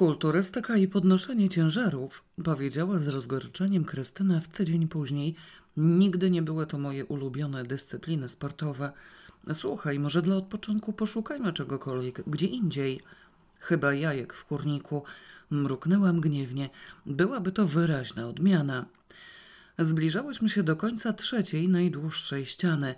Kulturystyka i podnoszenie ciężarów, powiedziała z rozgorczeniem Krystyna w tydzień później. Nigdy nie były to moje ulubione dyscypliny sportowe. Słuchaj, może dla odpoczynku poszukajmy czegokolwiek gdzie indziej. Chyba jajek w kurniku. Mruknęłam gniewnie. Byłaby to wyraźna odmiana. Zbliżałyśmy się do końca trzeciej, najdłuższej ściany,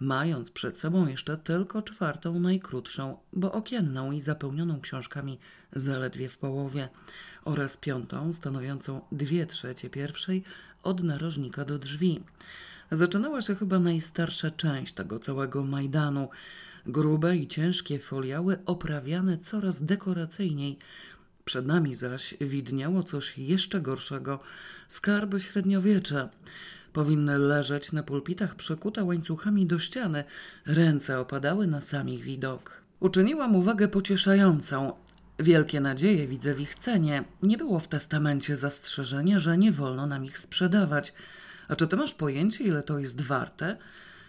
mając przed sobą jeszcze tylko czwartą, najkrótszą, bo okienną i zapełnioną książkami zaledwie w połowie, oraz piątą, stanowiącą dwie trzecie pierwszej, od narożnika do drzwi. Zaczynała się chyba najstarsza część tego całego Majdanu. Grube i ciężkie foliały oprawiane coraz dekoracyjniej. Przed nami zaś widniało coś jeszcze gorszego skarby średniowiecza. Powinny leżeć na pulpitach przykute łańcuchami do ściany, ręce opadały na sam ich widok. Uczyniłam uwagę pocieszającą. Wielkie nadzieje widzę w ich cenie. Nie było w testamencie zastrzeżenia, że nie wolno nam ich sprzedawać. A czy ty masz pojęcie, ile to jest warte?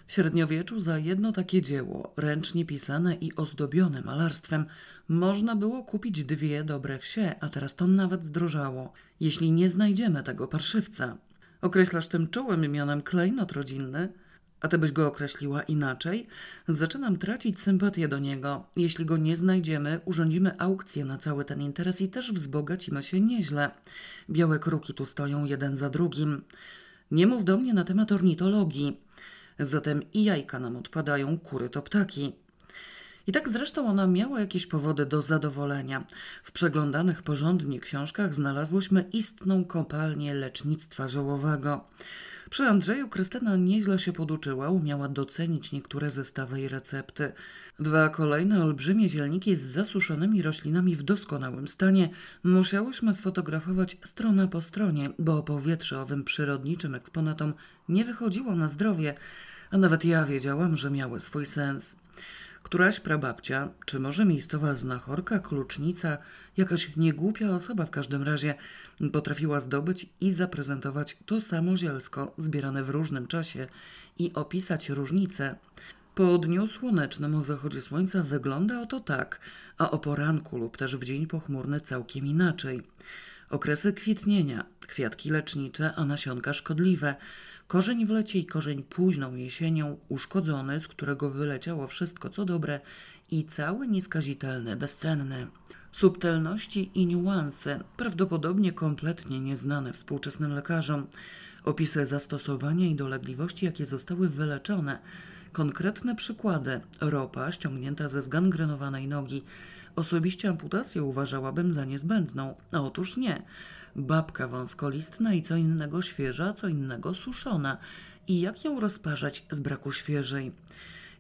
W średniowieczu za jedno takie dzieło, ręcznie pisane i ozdobione malarstwem, można było kupić dwie dobre wsie, a teraz to nawet zdrożało, jeśli nie znajdziemy tego parszywca. Określasz tym czułym mianem klejnot rodzinny? A ty byś go określiła inaczej? Zaczynam tracić sympatię do niego. Jeśli go nie znajdziemy, urządzimy aukcję na cały ten interes i też wzbogacimy się nieźle. Białe kruki tu stoją jeden za drugim. Nie mów do mnie na temat ornitologii. Zatem i jajka nam odpadają, kury to ptaki. I tak zresztą ona miała jakieś powody do zadowolenia. W przeglądanych porządnie książkach znalazłyśmy istną kopalnię lecznictwa żołowego. Przy Andrzeju Krystyna nieźle się poduczyła, umiała docenić niektóre zestawy i recepty. Dwa kolejne olbrzymie zielniki z zasuszonymi roślinami w doskonałym stanie musiałyśmy sfotografować strona po stronie, bo powietrze owym przyrodniczym eksponatom nie wychodziło na zdrowie, a nawet ja wiedziałam, że miały swój sens. Któraś prababcia, czy może miejscowa znachorka, klucznica, jakaś niegłupia osoba w każdym razie, potrafiła zdobyć i zaprezentować to samo zielsko zbierane w różnym czasie i opisać różnice. Po dniu słonecznym o zachodzie słońca wygląda oto tak, a o poranku lub też w dzień pochmurny całkiem inaczej. Okresy kwitnienia, kwiatki lecznicze, a nasionka szkodliwe – Korzeń w lecie i korzeń późną jesienią, uszkodzony, z którego wyleciało wszystko co dobre i cały nieskazitelny, bezcenny. Subtelności i niuanse, prawdopodobnie kompletnie nieznane współczesnym lekarzom, opisy zastosowania i dolegliwości, jakie zostały wyleczone, konkretne przykłady, ropa ściągnięta ze zgangrenowanej nogi. Osobiście amputację uważałabym za niezbędną, a otóż nie – babka wąskolistna i co innego świeża, co innego suszona. I jak ją rozparzać z braku świeżej?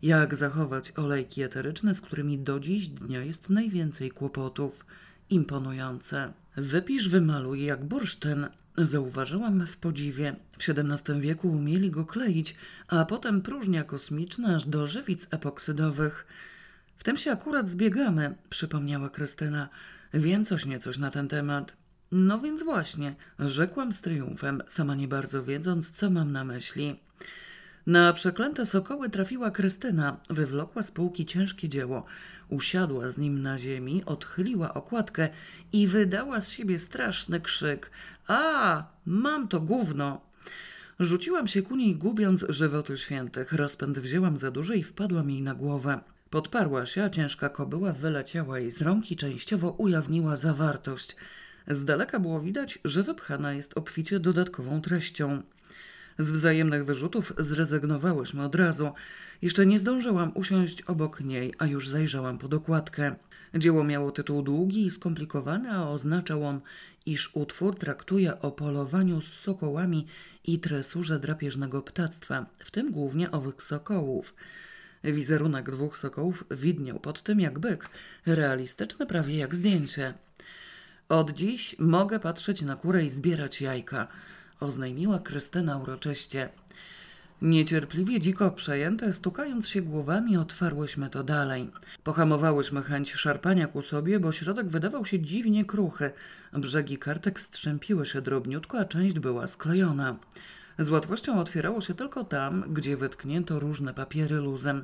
Jak zachować olejki eteryczne, z którymi do dziś dnia jest najwięcej kłopotów? Imponujące. Wypisz, wymaluj jak bursztyn. Zauważyłam w podziwie. W XVII wieku umieli go kleić, a potem próżnia kosmiczna aż do żywic epoksydowych. W tym się akurat zbiegamy, przypomniała Krystyna. Wiem coś niecoś na ten temat. No więc właśnie, rzekłam z triumfem, sama nie bardzo wiedząc, co mam na myśli. Na przeklęte sokoły trafiła Krystyna, wywlokła z półki ciężkie dzieło, usiadła z nim na ziemi, odchyliła okładkę i wydała z siebie straszny krzyk. A, mam to gówno! Rzuciłam się ku niej, gubiąc żywoty świętych. Rozpęd wzięłam za duży i wpadłam jej na głowę. Podparła się, a ciężka kobyła wyleciała jej z rąk i częściowo ujawniła zawartość – z daleka było widać, że wypchana jest obficie dodatkową treścią. Z wzajemnych wyrzutów zrezygnowałyśmy od razu. Jeszcze nie zdążyłam usiąść obok niej, a już zajrzałam pod okładkę. Dzieło miało tytuł długi i skomplikowany, a oznaczał on, iż utwór traktuje o polowaniu z sokołami i tresurze drapieżnego ptactwa, w tym głównie owych sokołów. Wizerunek dwóch sokołów widniał pod tym jak byk, realistyczny prawie jak zdjęcie. Od dziś mogę patrzeć na kurę i zbierać jajka, oznajmiła Krystyna uroczyście. Niecierpliwie dziko przejęte, stukając się głowami, otwarłyśmy to dalej. Pohamowałyśmy chęć szarpania ku sobie, bo środek wydawał się dziwnie kruchy. Brzegi kartek strzępiły się drobniutko, a część była sklejona. Z łatwością otwierało się tylko tam, gdzie wytknięto różne papiery luzem.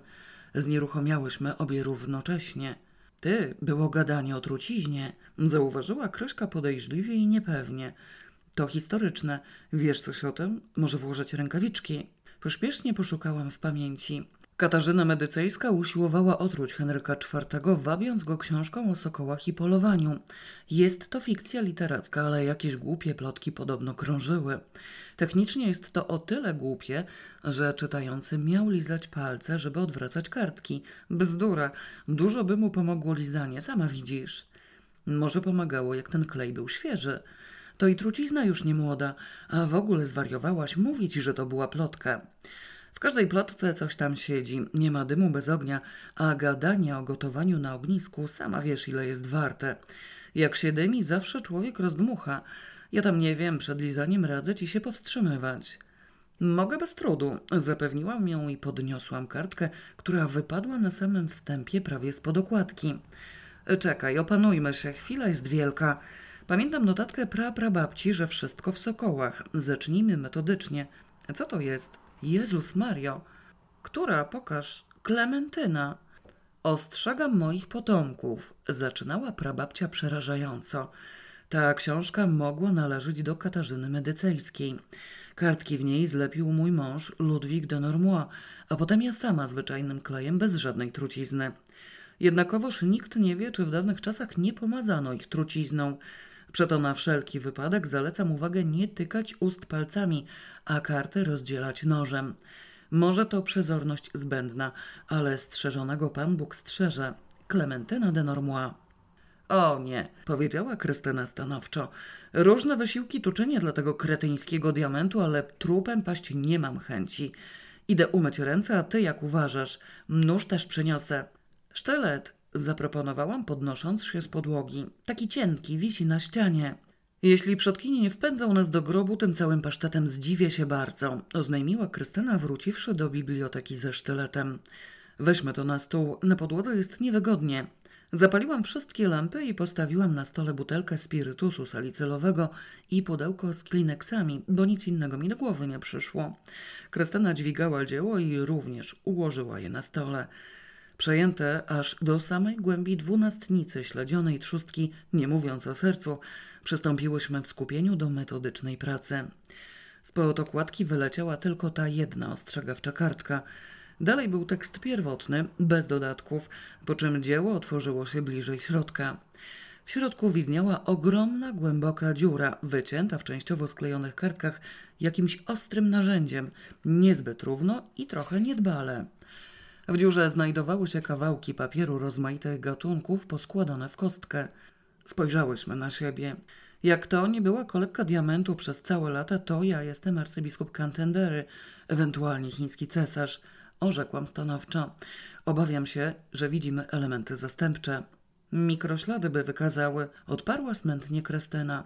Znieruchomiałyśmy obie równocześnie. Ty, było gadanie o truciźnie, zauważyła Kryszka podejrzliwie i niepewnie. To historyczne. Wiesz coś o tym? Może włożyć rękawiczki? Pośpiesznie poszukałam w pamięci. Katarzyna Medycejska usiłowała otruć Henryka IV, wabiąc go książką o sokołach i polowaniu. Jest to fikcja literacka, ale jakieś głupie plotki podobno krążyły. Technicznie jest to o tyle głupie, że czytający miał lizać palce, żeby odwracać kartki. Bzdura. Dużo by mu pomogło lizanie, sama widzisz. Może pomagało, jak ten klej był świeży. To i trucizna już nie młoda, a w ogóle zwariowałaś mówić, że to była plotka. W każdej plotce coś tam siedzi, nie ma dymu bez ognia, a gadanie o gotowaniu na ognisku sama wiesz ile jest warte. Jak się dymi, zawsze człowiek rozdmucha. Ja tam nie wiem, przed lizaniem radzę ci się powstrzymywać. Mogę bez trudu, zapewniłam ją i podniosłam kartkę, która wypadła na samym wstępie prawie spod okładki. Czekaj, opanujmy się, chwila jest wielka. Pamiętam notatkę praprababci, że wszystko w sokołach. Zacznijmy metodycznie. Co to jest? Jezus Mario. Która? Pokaż. Klementyna. Ostrzegam moich potomków. Zaczynała prababcia przerażająco. Ta książka mogła należeć do Katarzyny Medycejskiej. Kartki w niej zlepił mój mąż Ludwik de Normois, a potem ja sama zwyczajnym klejem bez żadnej trucizny. Jednakowoż nikt nie wie, czy w dawnych czasach nie pomazano ich trucizną. Przeto na wszelki wypadek zalecam uwagę nie tykać ust palcami, a karty rozdzielać nożem. Może to przezorność zbędna, ale strzeżonego Pan Bóg strzeże. Klementyna de Normois. O nie, powiedziała Krystyna stanowczo. Różne wysiłki tu czynię dla tego kretyńskiego diamentu, ale trupem paść nie mam chęci. Idę umyć ręce, a ty jak uważasz? Nóż też przyniosę. Sztylet, zaproponowałam, podnosząc się z podłogi. Taki cienki, wisi na ścianie. Jeśli przodkini nie wpędzą nas do grobu tym całym pasztetem, zdziwię się bardzo, oznajmiła Krystyna, wróciwszy do biblioteki ze sztyletem. Weźmy to na stół, na podłodze jest niewygodnie. Zapaliłam wszystkie lampy i postawiłam na stole butelkę spirytusu salicylowego i pudełko z klineksami, bo nic innego mi do głowy nie przyszło. Krystyna dźwigała dzieło i również ułożyła je na stole. Przejęte aż do samej głębi dwunastnicy śledzionej trzustki, nie mówiąc o sercu, przystąpiłyśmy w skupieniu do metodycznej pracy. Spod okładki wyleciała tylko ta jedna ostrzegawcza kartka. Dalej był tekst pierwotny, bez dodatków, po czym dzieło otworzyło się bliżej środka. W środku widniała ogromna, głęboka dziura, wycięta w częściowo sklejonych kartkach jakimś ostrym narzędziem, niezbyt równo i trochę niedbale. W dziurze znajdowały się kawałki papieru rozmaitych gatunków poskładane w kostkę. Spojrzałyśmy na siebie. Jak to nie była kolebka diamentu przez całe lata, to ja jestem arcybiskup Cantendery, ewentualnie chiński cesarz, orzekłam stanowczo. Obawiam się, że widzimy elementy zastępcze. Mikroślady by wykazały, odparła smętnie Krystyna.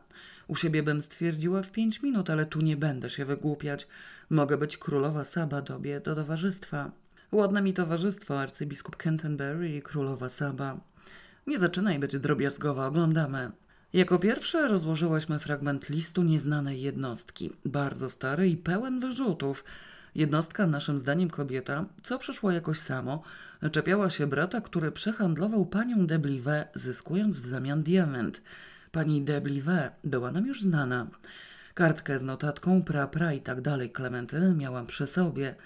U siebie bym stwierdziła w pięć minut, ale tu nie będę się wygłupiać. Mogę być królowa Saba dobie do towarzystwa. Ładne mi towarzystwo, arcybiskup Canterbury i królowa Saba. Nie zaczynaj być drobiazgowa, oglądamy. Jako pierwsze rozłożyłyśmy fragment listu nieznanej jednostki, bardzo stary i pełen wyrzutów. Jednostka, naszym zdaniem kobieta, co przyszło jakoś samo, czepiała się brata, który przehandlował panią Deblive, zyskując w zamian diament. Pani Deblive była nam już znana. Kartkę z notatką pra, pra i tak dalej Klementyny miałam przy sobie –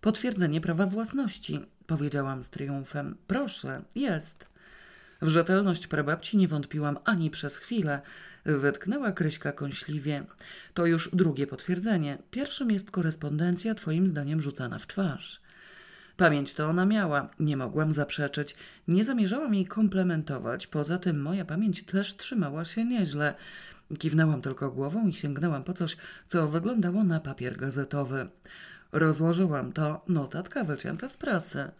Potwierdzenie prawa własności, powiedziałam z triumfem. Proszę, jest. W rzetelność prababci nie wątpiłam ani przez chwilę. Wetknęła Kryśka kąśliwie. To już drugie potwierdzenie. Pierwszym jest korespondencja, twoim zdaniem rzucana w twarz. Pamięć to ona miała, nie mogłam zaprzeczyć. Nie zamierzałam jej komplementować, poza tym moja pamięć też trzymała się nieźle. Kiwnęłam tylko głową i sięgnęłam po coś, co wyglądało na papier gazetowy. Rozłożyłam to, notatka wycięta z prasy.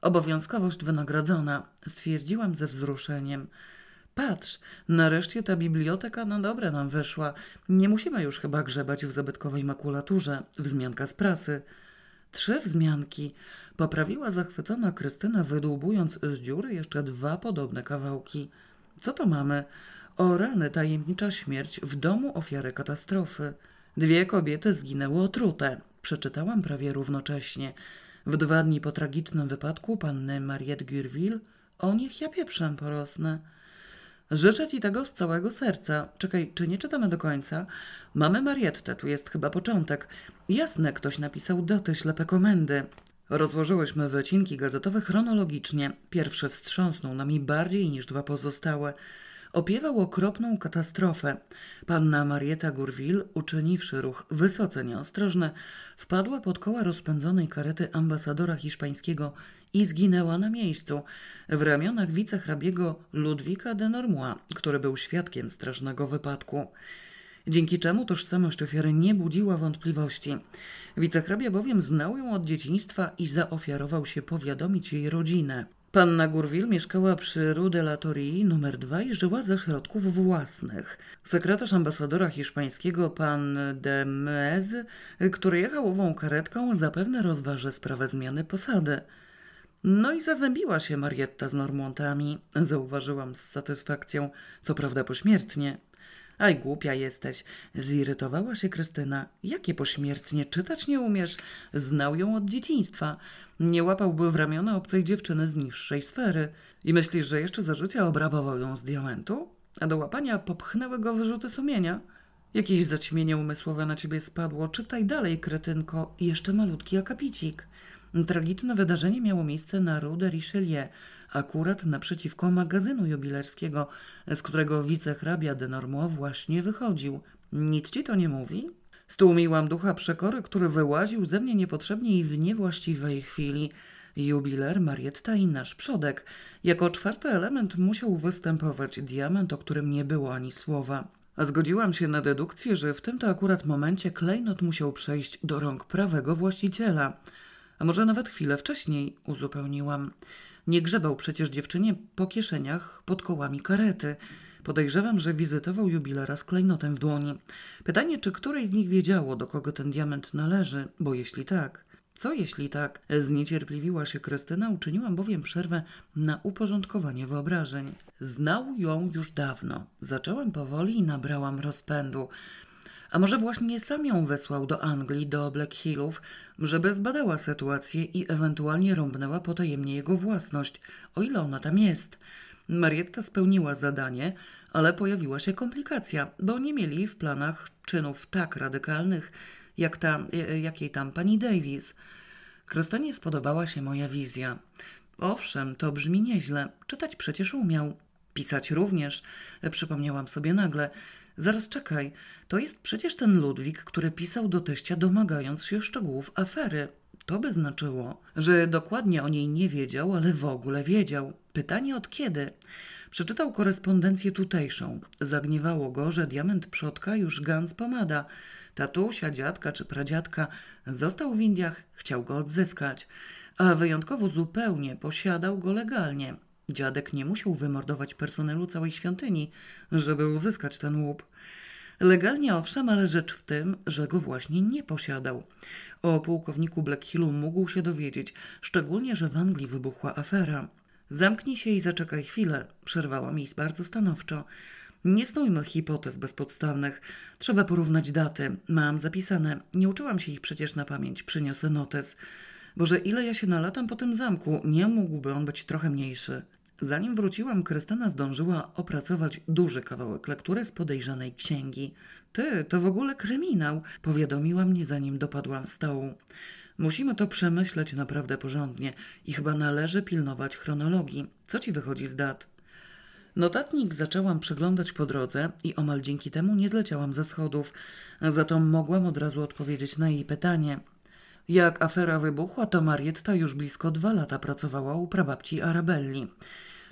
Obowiązkowość wynagrodzona, stwierdziłam ze wzruszeniem. Patrz, nareszcie ta biblioteka na dobre nam wyszła. Nie musimy już chyba grzebać w zabytkowej makulaturze. Wzmianka z prasy. Trzy wzmianki. Poprawiła zachwycona Krystyna, wydłubując z dziury jeszcze dwa podobne kawałki. Co to mamy? O rany, tajemnicza śmierć w domu ofiary katastrofy. Dwie kobiety zginęły otrute przeczytałam prawie równocześnie. W dwa dni po tragicznym wypadku panny Mariette Gurville O niech ja pieprzem porosnę. Życzę ci tego z całego serca. Czekaj, czy nie czytamy do końca? Mamy Mariettę, tu jest chyba początek. Jasne, ktoś napisał do ślepe komendy. Rozłożyłyśmy wycinki gazetowe chronologicznie. Pierwszy wstrząsnął nami bardziej niż dwa pozostałe. Opiewał okropną katastrofę. Panna Marieta Gurville, uczyniwszy ruch wysoce nieostrożny, wpadła pod koła rozpędzonej karety ambasadora hiszpańskiego i zginęła na miejscu, w ramionach wicehrabiego Ludwika de Normois, który był świadkiem strasznego wypadku dzięki czemu tożsamość ofiary nie budziła wątpliwości. Wicehrabia bowiem znał ją od dzieciństwa i zaofiarował się powiadomić jej rodzinę. Panna Gurville mieszkała przy Rue de la Torii numer 2 i żyła ze środków własnych. Sekretarz ambasadora hiszpańskiego, pan de Mez, który jechał ową karetką, zapewne rozważy sprawę zmiany posady. No i zazębiła się Marietta z Normontami, zauważyłam z satysfakcją, co prawda pośmiertnie. Aj, głupia jesteś. Zirytowała się Krystyna. Jakie pośmiertnie, czytać nie umiesz. Znał ją od dzieciństwa. Nie łapałby w ramiona obcej dziewczyny z niższej sfery. I myślisz, że jeszcze za życia obrabował ją z diamentu? A do łapania popchnęły go wyrzuty sumienia? Jakieś zaćmienie umysłowe na ciebie spadło. Czytaj dalej, kretynko. Jeszcze malutki akapicik. Tragiczne wydarzenie miało miejsce na Rue de Richelieu, akurat naprzeciwko magazynu jubilerskiego, z którego wicehrabia de Normo właśnie wychodził. Nic ci to nie mówi? Stłumiłam ducha przekory, który wyłaził ze mnie niepotrzebnie i w niewłaściwej chwili. Jubiler, Marietta i nasz przodek. Jako czwarty element musiał występować diament, o którym nie było ani słowa. Zgodziłam się na dedukcję, że w tym to akurat momencie klejnot musiał przejść do rąk prawego właściciela. A może nawet chwilę wcześniej, uzupełniłam. Nie grzebał przecież dziewczynie po kieszeniach pod kołami karety. Podejrzewam, że wizytował jubilera z klejnotem w dłoni. Pytanie, czy któreś z nich wiedziało, do kogo ten diament należy, bo jeśli tak, co jeśli tak? Zniecierpliwiła się Krystyna, uczyniłam bowiem przerwę na uporządkowanie wyobrażeń. Znał ją już dawno. Zaczęłam powoli i nabrałam rozpędu. A może właśnie sam ją wysłał do Anglii, do Black Hillów, żeby zbadała sytuację i ewentualnie rąbnęła potajemnie jego własność, o ile ona tam jest. Marietta spełniła zadanie, ale pojawiła się komplikacja, bo nie mieli w planach czynów tak radykalnych, jak ta, e, jakiej tam pani Davis. Krystynie spodobała się moja wizja. Owszem, to brzmi nieźle. Czytać przecież umiał. Pisać również, przypomniałam sobie nagle. Zaraz czekaj, to jest przecież ten Ludwik, który pisał do teścia domagając się szczegółów afery. To by znaczyło, że dokładnie o niej nie wiedział, ale w ogóle wiedział. Pytanie od kiedy? Przeczytał korespondencję tutejszą. Zagniewało go, że diament przodka już Gans pomada. Tatusia, dziadka czy pradziadka został w Indiach, chciał go odzyskać. A wyjątkowo zupełnie posiadał go legalnie. Dziadek nie musiał wymordować personelu całej świątyni, żeby uzyskać ten łup. Legalnie owszem, ale rzecz w tym, że go właśnie nie posiadał. O pułkowniku Blackhillu mógł się dowiedzieć, szczególnie, że w Anglii wybuchła afera. Zamknij się i zaczekaj chwilę, przerwała mi bardzo stanowczo. Nie snujmy hipotez bezpodstawnych. Trzeba porównać daty. Mam zapisane. Nie uczyłam się ich przecież na pamięć. Przyniosę notes. Boże, ile ja się nalatam po tym zamku, nie mógłby on być trochę mniejszy. Zanim wróciłam, Krystyna zdążyła opracować duży kawałek lektury z podejrzanej księgi. Ty, to w ogóle kryminał, powiadomiła mnie, zanim dopadłam stołu. Musimy to przemyśleć naprawdę porządnie i chyba należy pilnować chronologii. Co ci wychodzi z dat? Notatnik zaczęłam przeglądać po drodze i omal dzięki temu nie zleciałam ze schodów, za to mogłam od razu odpowiedzieć na jej pytanie. Jak afera wybuchła, to Marietta już blisko dwa lata pracowała u prababci Arabelli.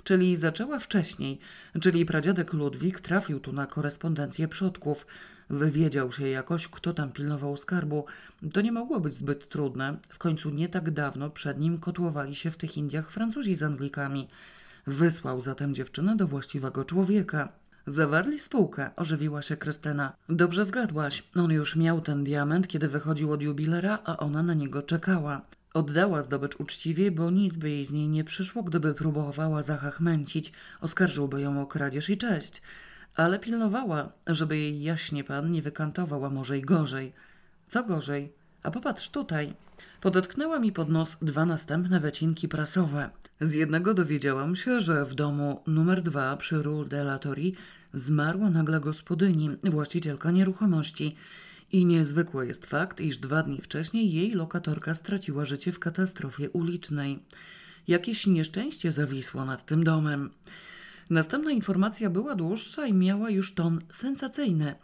Czyli zaczęła wcześniej, czyli pradziadek Ludwik trafił tu na korespondencję przodków. Wywiedział się jakoś, kto tam pilnował skarbu. To nie mogło być zbyt trudne. W końcu nie tak dawno przed nim kotłowali się w tych Indiach Francuzi z Anglikami. Wysłał zatem dziewczynę do właściwego człowieka. Zawarli spółkę, ożywiła się Krystyna. Dobrze zgadłaś. On już miał ten diament, kiedy wychodził od jubilera, a ona na niego czekała. Oddała zdobycz uczciwie, bo nic by jej z niej nie przyszło, gdyby próbowała zachachmęcić. Oskarżyłby ją o kradzież i cześć. Ale pilnowała, żeby jej jaśnie pan nie wykantował, a może i gorzej. Co gorzej? A popatrz tutaj. Podetknęła mi pod nos dwa następne wycinki prasowe. Z jednego dowiedziałam się, że w domu numer dwa przy Rue de la Torie zmarła nagle gospodyni, właścicielka nieruchomości. I niezwykły jest fakt, iż dwa dni wcześniej jej lokatorka straciła życie w katastrofie ulicznej. Jakieś nieszczęście zawisło nad tym domem. Następna informacja była dłuższa i miała już ton sensacyjny.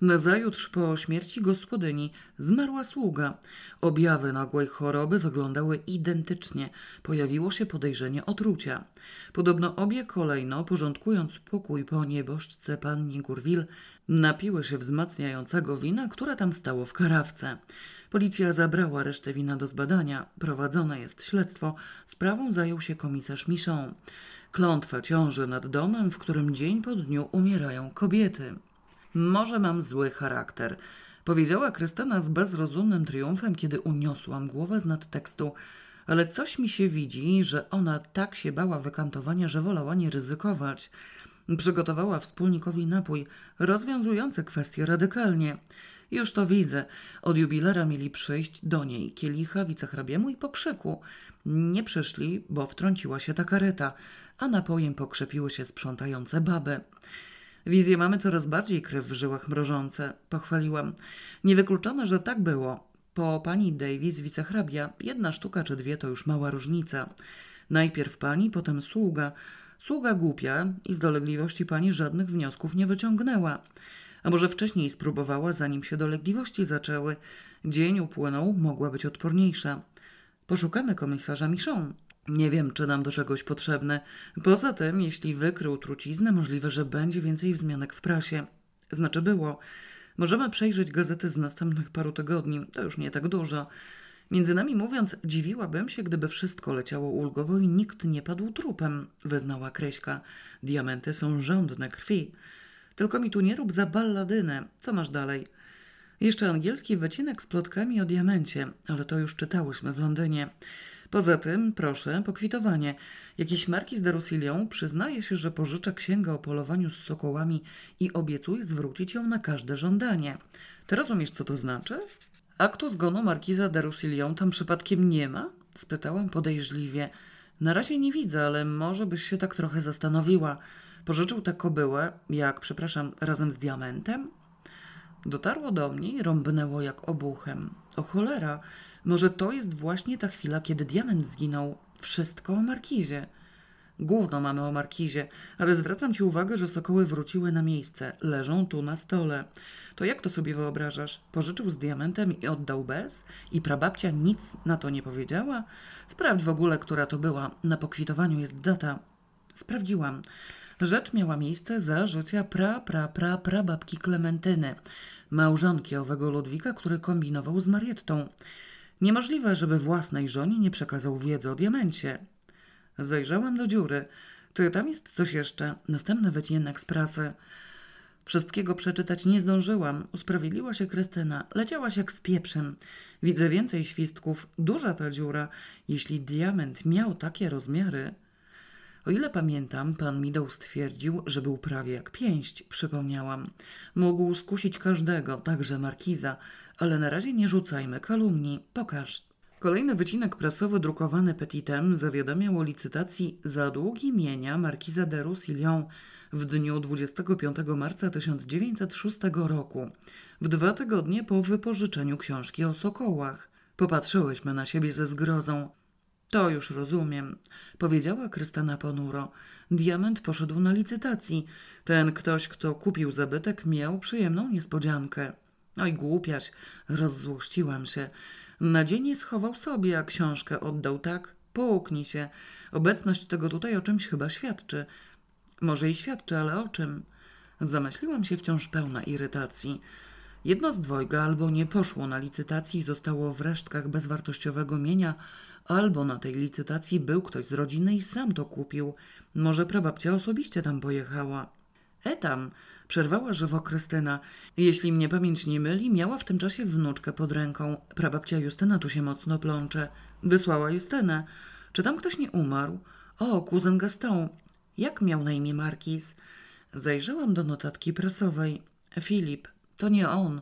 Nazajutrz po śmierci gospodyni zmarła sługa. Objawy nagłej choroby wyglądały identycznie. Pojawiło się podejrzenie otrucia. Podobno obie kolejno, porządkując pokój po nieboszczce panni Gurwil, napiły się wzmacniającego wina, które tam stało w karawce. Policja zabrała resztę wina do zbadania. Prowadzone jest śledztwo. Sprawą zajął się komisarz Michon. Klątwa ciąży nad domem, w którym dzień po dniu umierają kobiety. Może mam zły charakter, powiedziała Krystyna z bezrozumnym triumfem, kiedy uniosłam głowę z nad tekstu, ale coś mi się widzi, że ona tak się bała wykantowania, że wolała nie ryzykować. Przygotowała wspólnikowi napój, rozwiązujący kwestię radykalnie. Już to widzę. Od jubilera mieli przyjść do niej kielicha wicehrabiemu i pokrzyku. Nie przyszli, bo wtrąciła się ta kareta, a napojem pokrzepiły się sprzątające baby. Wizje mamy coraz bardziej krew w żyłach mrożące, pochwaliłam. Niewykluczone, że tak było. Po pani Davis wicehrabia, jedna sztuka czy dwie to już mała różnica. Najpierw pani, potem sługa. Sługa głupia i z dolegliwości pani żadnych wniosków nie wyciągnęła. A może wcześniej spróbowała, zanim się dolegliwości zaczęły. Dzień upłynął, mogła być odporniejsza. Poszukamy komisarza Michon. Nie wiem, czy nam do czegoś potrzebne. Poza tym, jeśli wykrył truciznę, możliwe, że będzie więcej wzmianek w prasie. Znaczy było. Możemy przejrzeć gazety z następnych paru tygodni. To już nie tak dużo. Między nami mówiąc, dziwiłabym się, gdyby wszystko leciało ulgowo i nikt nie padł trupem, wyznała Kreśka. Diamenty są żądne krwi. Tylko mi tu nie rób za balladynę. Co masz dalej? Jeszcze angielski wycinek z plotkami o diamencie, ale to już czytałyśmy w Londynie. Poza tym, proszę, pokwitowanie. Jakiś markiz de Roussillon przyznaje się, że pożycza księgę o polowaniu z sokołami i obiecuje zwrócić ją na każde żądanie. Ty rozumiesz, co to znaczy? Aktu zgonu markiza de Roussillon tam przypadkiem nie ma? Spytałam podejrzliwie. Na razie nie widzę, ale może byś się tak trochę zastanowiła. Pożyczył tę kobyłę, jak, przepraszam, razem z diamentem? Dotarło do mnie i rąbnęło jak obuchem. O cholera, może to jest właśnie ta chwila, kiedy diament zginął. Wszystko o markizie. Gówno mamy o markizie, ale zwracam ci uwagę, że sokoły wróciły na miejsce. Leżą tu na stole. To jak to sobie wyobrażasz? Pożyczył z diamentem i oddał bez? I prababcia nic na to nie powiedziała? Sprawdź w ogóle, która to była. Na pokwitowaniu jest data. Sprawdziłam. Rzecz miała miejsce za życia pra, pra, pra, prababki Klementyny, małżonki owego Ludwika, który kombinował z Mariettą. Niemożliwe, żeby własnej żonie nie przekazał wiedzy o diamencie. Zajrzałam do dziury. Czy tam jest coś jeszcze? Następny wycinek z prasy. Wszystkiego przeczytać nie zdążyłam. Usprawiedliła się Krystyna. Leciałaś jak z pieprzem. Widzę więcej świstków. Duża ta dziura. Jeśli diament miał takie rozmiary... O ile pamiętam, pan Midą stwierdził, że był prawie jak pięść, przypomniałam. Mógł skusić każdego, także markiza, ale na razie nie rzucajmy kalumni. Pokaż. Kolejny wycinek prasowy drukowany Petitem zawiadamiał o licytacji za długi mienia markiza de Roussillon w dniu 25 marca 1906 roku, w dwa tygodnie po wypożyczeniu książki o sokołach. Popatrzyłyśmy na siebie ze zgrozą. To już rozumiem, powiedziała Krystyna ponuro. Diament poszedł na licytacji. Ten ktoś, kto kupił zabytek, miał przyjemną niespodziankę. Oj, głupiaś, rozzłościłam się. Na dzień schował sobie, a książkę oddał tak? Połknij się. Obecność tego tutaj o czymś chyba świadczy. Może i świadczy, ale o czym? Zamyśliłam się wciąż pełna irytacji. Jedno z dwojga albo nie poszło na licytacji i zostało w resztkach bezwartościowego mienia, albo na tej licytacji był ktoś z rodziny i sam to kupił. Może prababcia osobiście tam pojechała. E tam, przerwała żywo Krystyna. Jeśli mnie pamięć nie myli, miała w tym czasie wnuczkę pod ręką. Prababcia Justyna tu się mocno plącze. Wysłała Justynę. Czy tam ktoś nie umarł? O, kuzyn Gaston. Jak miał na imię Markiz? Zajrzałam do notatki prasowej. Filip. To nie on.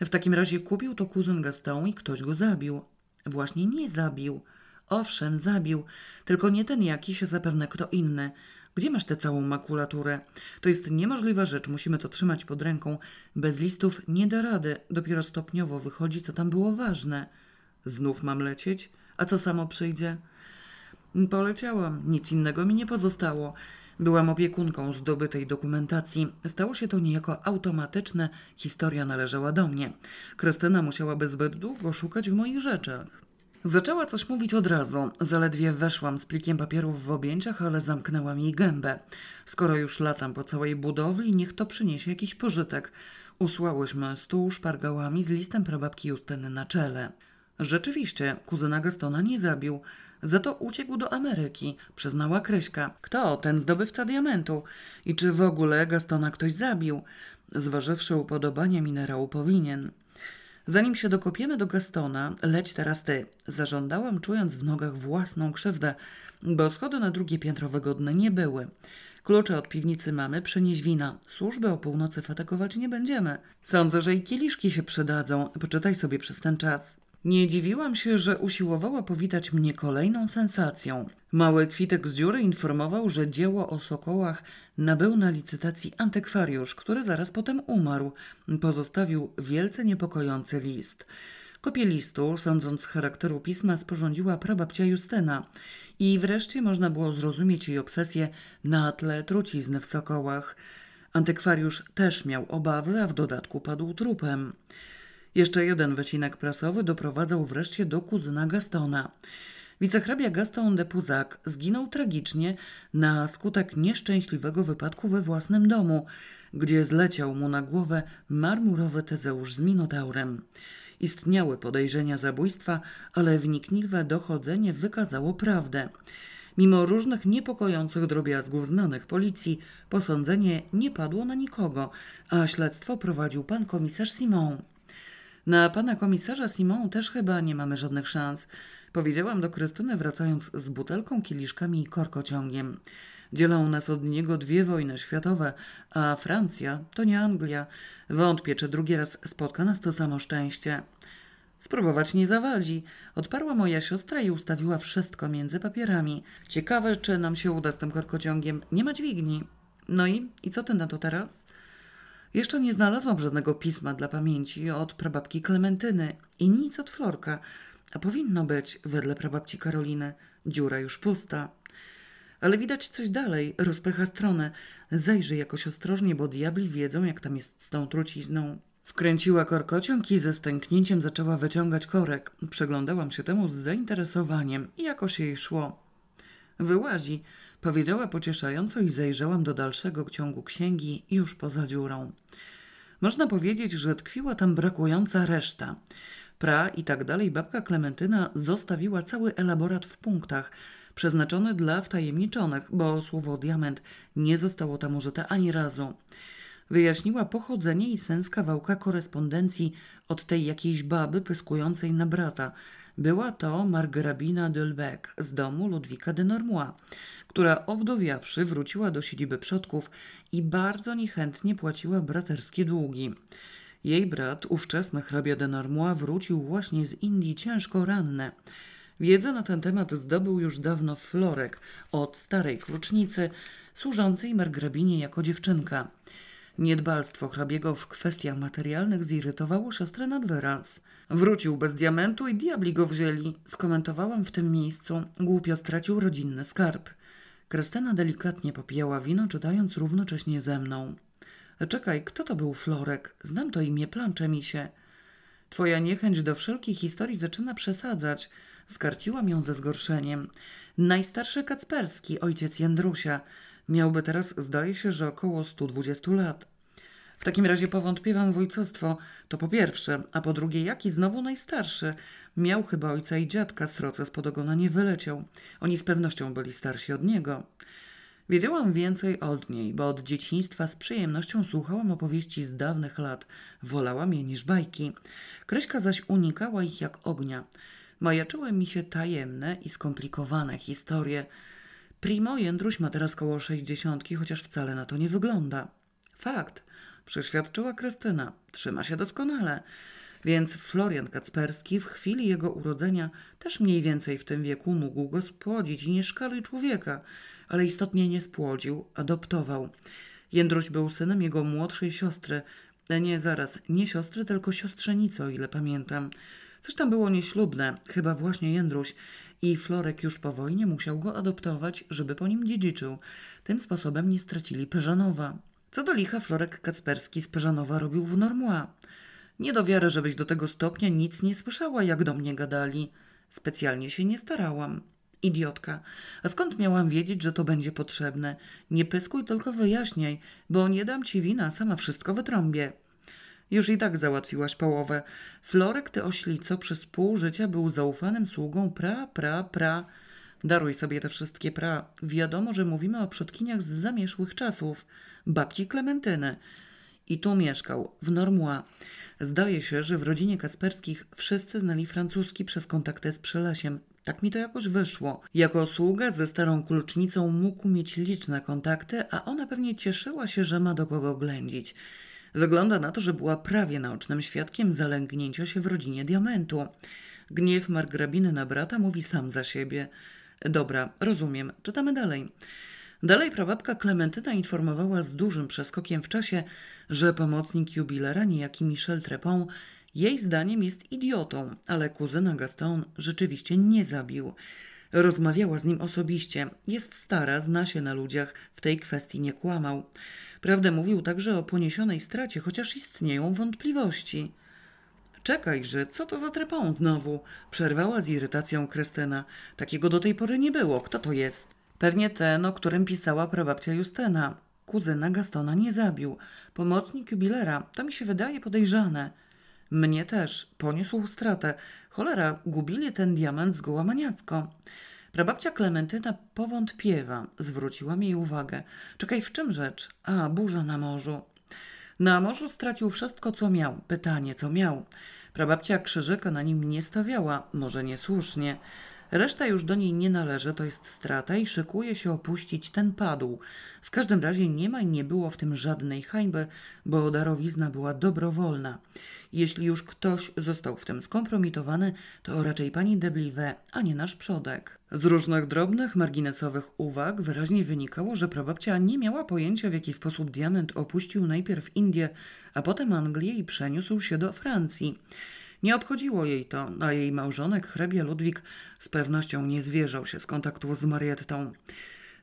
W takim razie kupił to kuzyn Gaston i ktoś go zabił. Właśnie nie zabił. Owszem, zabił, tylko nie ten jakiś, zapewne kto inny. Gdzie masz tę całą makulaturę? To jest niemożliwa rzecz, musimy to trzymać pod ręką. Bez listów nie da rady, dopiero stopniowo wychodzi, co tam było ważne. Znów mam lecieć? A co samo przyjdzie? Poleciałam, nic innego mi nie pozostało. Byłam opiekunką zdobytej dokumentacji. Stało się to niejako automatyczne, historia należała do mnie. Krystyna musiałaby zbyt długo szukać w moich rzeczach. Zaczęła coś mówić od razu. Zaledwie weszłam z plikiem papierów w objęciach, ale zamknęłam jej gębę. Skoro już latam po całej budowli, niech to przyniesie jakiś pożytek. Usłałyśmy stół szpargałami z listem prababki Justyny na czele. Rzeczywiście, kuzyna Gastona nie zabił. Za to uciekł do Ameryki, przyznała Kryśka. Kto? Ten zdobywca diamentu. I czy w ogóle Gastona ktoś zabił? Zważywszy upodobanie minerału, powinien. Zanim się dokopiemy do Gastona, leć teraz ty. Zażądałam, czując w nogach własną krzywdę, bo schody na drugie piętro wygodne nie były. Klucze od piwnicy mamy, przynieś wina. Służby o północy fatakować nie będziemy. Sądzę, że i kieliszki się przydadzą. Poczytaj sobie przez ten czas. Nie dziwiłam się, że usiłowała powitać mnie kolejną sensacją. Mały kwitek z dziury informował, że dzieło o sokołach nabył na licytacji antykwariusz, który zaraz potem umarł. Pozostawił wielce niepokojący list. Kopię listu, sądząc z charakteru pisma, sporządziła prababcia Justyna. I wreszcie można było zrozumieć jej obsesję na tle trucizny w sokołach. Antykwariusz też miał obawy, a w dodatku padł trupem. Jeszcze jeden wycinek prasowy doprowadzał wreszcie do kuzyna Gastona. Wicehrabia Gaston de Puzac zginął tragicznie na skutek nieszczęśliwego wypadku we własnym domu, gdzie zleciał mu na głowę marmurowy Tezeusz z Minotaurem. Istniały podejrzenia zabójstwa, ale wnikliwe dochodzenie wykazało prawdę. Mimo różnych niepokojących drobiazgów znanych policji, posądzenie nie padło na nikogo, a śledztwo prowadził pan komisarz Simon. Na pana komisarza Simon też chyba nie mamy żadnych szans. Powiedziałam do Krystyny, wracając z butelką, kieliszkami i korkociągiem. Dzielą nas od niego dwie wojny światowe, a Francja to nie Anglia. Wątpię, czy drugi raz spotka nas to samo szczęście. Spróbować nie zawadzi. Odparła moja siostra i ustawiła wszystko między papierami. Ciekawe, czy nam się uda z tym korkociągiem. Nie ma dźwigni. No i? I co ty na to teraz? Jeszcze nie znalazłam żadnego pisma dla pamięci od prababki Klementyny i nic od Florka, a powinno być, wedle prababci Karoliny, dziura już pusta. Ale widać coś dalej, rozpycha stronę. Zajrzyj jakoś ostrożnie, bo diabli wiedzą, jak tam jest z tą trucizną. Wkręciła korkociąg i ze stęknięciem zaczęła wyciągać korek. Przeglądałam się temu z zainteresowaniem i jakoś jej szło. Wyłazi, powiedziała pocieszająco i zajrzałam do dalszego ciągu księgi już poza dziurą. Można powiedzieć, że tkwiła tam brakująca reszta. Pra i tak dalej babka Klementyna zostawiła cały elaborat w punktach, przeznaczony dla wtajemniczonych, bo słowo diament nie zostało tam użyte ani razu. Wyjaśniła pochodzenie i sens kawałka korespondencji od tej jakiejś baby pyskującej na brata. Była to Margrabina Delbec z domu Ludwika de Normois, która owdowiawszy wróciła do siedziby przodków i bardzo niechętnie płaciła braterskie długi. Jej brat, ówczesny hrabia de Normois, wrócił właśnie z Indii ciężko ranny. Wiedzę na ten temat zdobył już dawno Florek od starej klucznicy, służącej margrabinie jako dziewczynka. Niedbalstwo hrabiego w kwestiach materialnych zirytowało siostrę nad wyraz. Wrócił bez diamentu i diabli go wzięli. Skomentowałam w tym miejscu. Głupio stracił rodzinny skarb. Krystyna delikatnie popijała wino, czytając równocześnie ze mną. Czekaj, kto to był Florek? Znam to imię, plancze mi się. Twoja niechęć do wszelkich historii zaczyna przesadzać. Skarciłam ją ze zgorszeniem. Najstarszy Kacperski, ojciec Jędrusia. Miałby teraz, zdaje się, że około 120 lat. W takim razie powątpiewam w ojcostwo. To po pierwsze, a po drugie, jaki znowu najstarszy? Miał chyba ojca i dziadka, sroce spod ogona nie wyleciał. Oni z pewnością byli starsi od niego. Wiedziałam więcej od niej, bo od dzieciństwa z przyjemnością słuchałam opowieści z dawnych lat. Wolałam je niż bajki. Kryśka zaś unikała ich jak ognia. Majaczyły mi się tajemne i skomplikowane historie. Primo Jędruś ma teraz koło sześćdziesiątki, chociaż wcale na to nie wygląda. Fakt, przeświadczyła Krystyna. Trzyma się doskonale. Więc Florian Kacperski w chwili jego urodzenia też mniej więcej w tym wieku mógł go spłodzić i nie szkaluj człowieka, ale istotnie nie spłodził, adoptował. Jędruś był synem jego młodszej siostry, nie zaraz, nie siostry, tylko siostrzenicy, o ile pamiętam. Coś tam było nieślubne, chyba właśnie Jędruś, i Florek już po wojnie musiał go adoptować, żeby po nim dziedziczył. Tym sposobem nie stracili Peżanowa. Co do licha, Florek Kacperski z Peżanowa robił w Normua. Nie do wiary, żebyś do tego stopnia nic nie słyszała, jak do mnie gadali. Specjalnie się nie starałam. Idiotka. A skąd miałam wiedzieć, że to będzie potrzebne? Nie pyskuj, tylko wyjaśniaj, bo nie dam ci wina, sama wszystko wytrąbię. Już i tak załatwiłaś połowę. Florek, ty oślico, przez pół życia był zaufanym sługą pra, pra, pra. Daruj sobie te wszystkie pra. Wiadomo, że mówimy o przodkiniach z zamieszłych czasów. Babci Klementyny. I tu mieszkał, w Normua. Zdaje się, że w rodzinie Kasperskich wszyscy znali francuski przez kontakty z Przelesiem. Tak mi to jakoś wyszło. Jako sługa ze starą klucznicą mógł mieć liczne kontakty, a ona pewnie cieszyła się, że ma do kogo ględzić. Wygląda na to, że była prawie naocznym świadkiem zalęgnięcia się w rodzinie diamentu. Gniew margrabiny na brata mówi sam za siebie. Dobra, rozumiem. Czytamy dalej. Dalej prababka Klementyna informowała z dużym przeskokiem w czasie, że pomocnik jubilera, niejaki Michel Trepon, jej zdaniem jest idiotą, ale kuzyna Gaston rzeczywiście nie zabił. Rozmawiała z nim osobiście. Jest stara, zna się na ludziach, w tej kwestii nie kłamał. Prawdę mówił także o poniesionej stracie, chociaż istnieją wątpliwości. Czekajże, co to za trepą znowu? Przerwała z irytacją Krystyna. Takiego do tej pory nie było. Kto to jest? Pewnie ten, o którym pisała prababcia Justyna. Kuzyna Gastona nie zabił. Pomocnik jubilera. To mi się wydaje podejrzane. Mnie też. Poniósł stratę. Cholera, gubili ten diament zgoła maniacko. Prababcia Klementyna powątpiewa, zwróciła mi uwagę. Czekaj, w czym rzecz? A, burza na morzu. Na morzu stracił wszystko, co miał. Pytanie, co miał. Prababcia krzyżyka na nim nie stawiała, może niesłusznie. Reszta już do niej nie należy, to jest strata i szykuje się opuścić ten padł. W każdym razie nie ma i nie było w tym żadnej hańby, bo darowizna była dobrowolna. Jeśli już ktoś został w tym skompromitowany, to raczej pani Debliwe, a nie nasz przodek. Z różnych drobnych, marginesowych uwag wyraźnie wynikało, że prababcia nie miała pojęcia, w jaki sposób diament opuścił najpierw Indię, a potem Anglię i przeniósł się do Francji. Nie obchodziło jej to, a jej małżonek, hrabia Ludwik, z pewnością nie zwierzał się z kontaktu z Mariettą.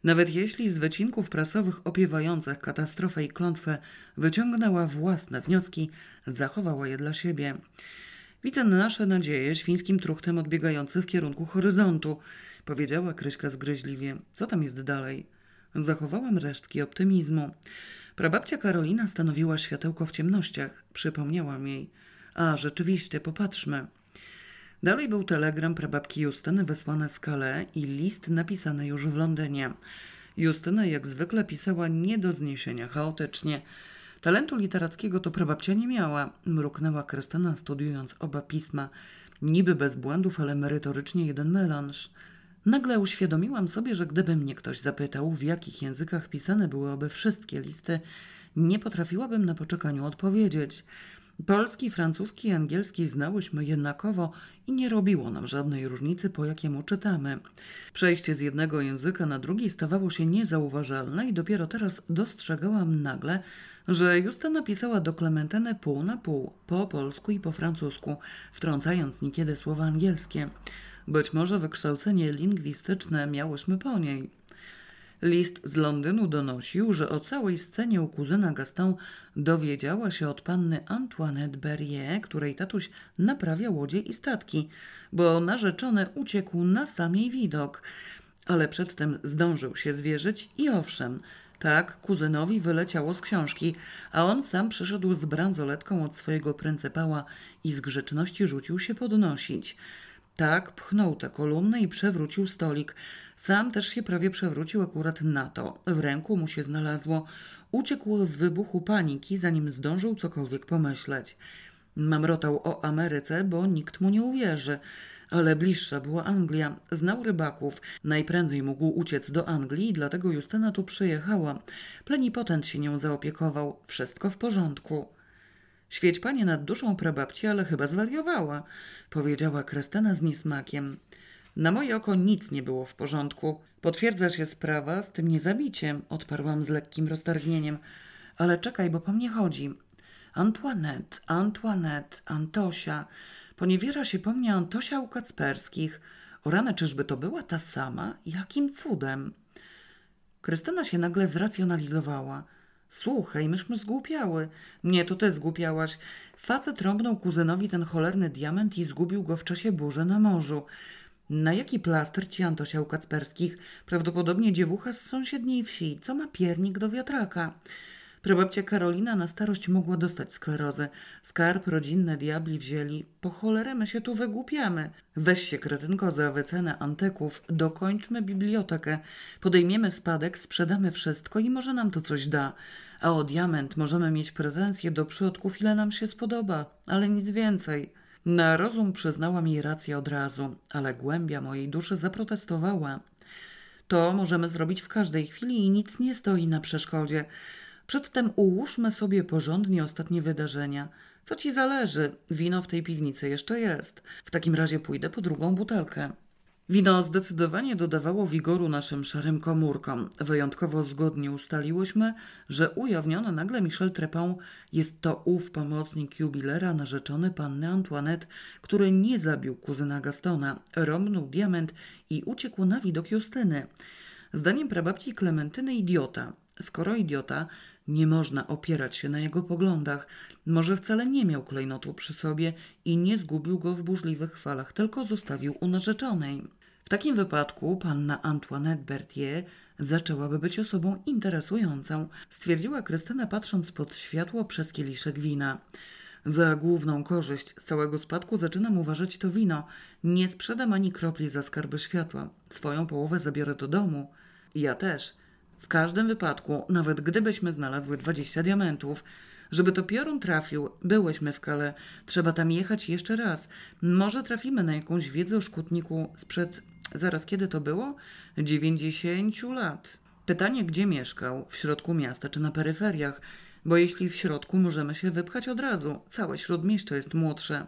Nawet jeśli z wycinków prasowych opiewających katastrofę i klątwę wyciągnęła własne wnioski, zachowała je dla siebie. Widzę nasze nadzieje świńskim truchtem odbiegający w kierunku horyzontu, powiedziała Kryśka zgryźliwie. Co tam jest dalej? Zachowałem resztki optymizmu. Prababcia Karolina stanowiła światełko w ciemnościach, przypomniałam jej. A, rzeczywiście, popatrzmy. Dalej był telegram prababki Justyny wysłany z Calais i list napisany już w Londynie. Justyna jak zwykle pisała nie do zniesienia, chaotycznie. Talentu literackiego to prababcia nie miała, mruknęła Krystyna studiując oba pisma. Niby bez błędów, ale merytorycznie jeden melanż. Nagle uświadomiłam sobie, że gdyby mnie ktoś zapytał, w jakich językach pisane były wszystkie listy, nie potrafiłabym na poczekaniu odpowiedzieć. Polski, francuski i angielski znałyśmy jednakowo i nie robiło nam żadnej różnicy, po jakiemu czytamy. Przejście z jednego języka na drugi stawało się niezauważalne i dopiero teraz dostrzegałam nagle, że Justyna pisała do Klementyny pół na pół, po polsku i po francusku, wtrącając niekiedy słowa angielskie. Być może wykształcenie lingwistyczne miałyśmy po niej. List z Londynu donosił, że o całej scenie u kuzyna Gaston dowiedziała się od panny Antoinette Berrier, której tatuś naprawia łodzie i statki, bo narzeczony uciekł na sam jej widok. Ale przedtem zdążył się zwierzyć i owszem, tak, kuzynowi wyleciało z książki, a on sam przyszedł z bransoletką od swojego pryncypała i z grzeczności rzucił się podnosić. Tak, pchnął tę kolumnę i przewrócił stolik, sam też się prawie przewrócił akurat na to. W ręku mu się znalazło. Uciekł w wybuchu paniki, zanim zdążył cokolwiek pomyśleć. Mamrotał o Ameryce, bo nikt mu nie uwierzy. Ale bliższa była Anglia. Znał rybaków. Najprędzej mógł uciec do Anglii dlatego Justyna tu przyjechała. Plenipotent się nią zaopiekował. Wszystko w porządku. Świeć panie nad duszą prababci, ale chyba zwariowała, powiedziała Krystyna z niesmakiem. Na moje oko nic nie było w porządku. Potwierdza się sprawa z tym niezabiciem, odparłam z lekkim roztargnieniem. Ale czekaj, bo po mnie chodzi. Antoinette, Antoinette, Antosia. Poniewiera się po mnie Antosia u Kacperskich. O rany, czyżby to była ta sama? Jakim cudem? Krystyna się nagle zracjonalizowała. Słuchaj, myśmy zgłupiały. Nie, to ty zgłupiałaś. Facet rąbnął kuzynowi ten cholerny diament i zgubił go w czasie burzy na morzu. Na jaki plaster ci Antosia Kacperskich? Prawdopodobnie dziewucha z sąsiedniej wsi, co ma piernik do wiatraka. Prababcia Karolina na starość mogła dostać sklerozę. Skarb rodzinne diabli wzięli. Po cholerę my się tu wygłupiamy. Weź się, kretynko, za wycenę antyków. Dokończmy bibliotekę. Podejmiemy spadek, sprzedamy wszystko i może nam to coś da. A o diament możemy mieć pretensje do przodków, ile nam się spodoba. Ale nic więcej. Na rozum przyznała mi rację od razu, ale głębia mojej duszy zaprotestowała. To możemy zrobić w każdej chwili i nic nie stoi na przeszkodzie. Przedtem ułóżmy sobie porządnie ostatnie wydarzenia. Co ci zależy? Wino w tej piwnicy jeszcze jest. W takim razie pójdę po drugą butelkę. Wino zdecydowanie dodawało wigoru naszym szarym komórkom. Wyjątkowo zgodnie ustaliłyśmy, że ujawniony nagle Michel Trepon jest to ów pomocnik jubilera narzeczony panny Antoinette, który nie zabił kuzyna Gastona, rąbnął diament i uciekł na widok Justyny. Zdaniem prababci Klementyny idiota. Skoro idiota, nie można opierać się na jego poglądach. Może wcale nie miał klejnotu przy sobie i nie zgubił go w burzliwych falach, tylko zostawił u narzeczonej. Takim wypadku panna Antoinette Berthier zaczęłaby być osobą interesującą, stwierdziła Krystyna patrząc pod światło przez kieliszek wina. Za główną korzyść z całego spadku zaczynam uważać to wino. Nie sprzedam ani kropli za skarby światła. Swoją połowę zabiorę do domu. Ja też. W każdym wypadku, nawet gdybyśmy znalazły 20 diamentów, żeby to piorun trafił, byłyśmy w Kale. Trzeba tam jechać jeszcze raz. Może trafimy na jakąś wiedzę o szkutniku sprzed, zaraz kiedy to było? 90 lat. Pytanie, gdzie mieszkał? W środku miasta czy na peryferiach? Bo jeśli w środku, możemy się wypchać od razu. Całe śródmieście jest młodsze.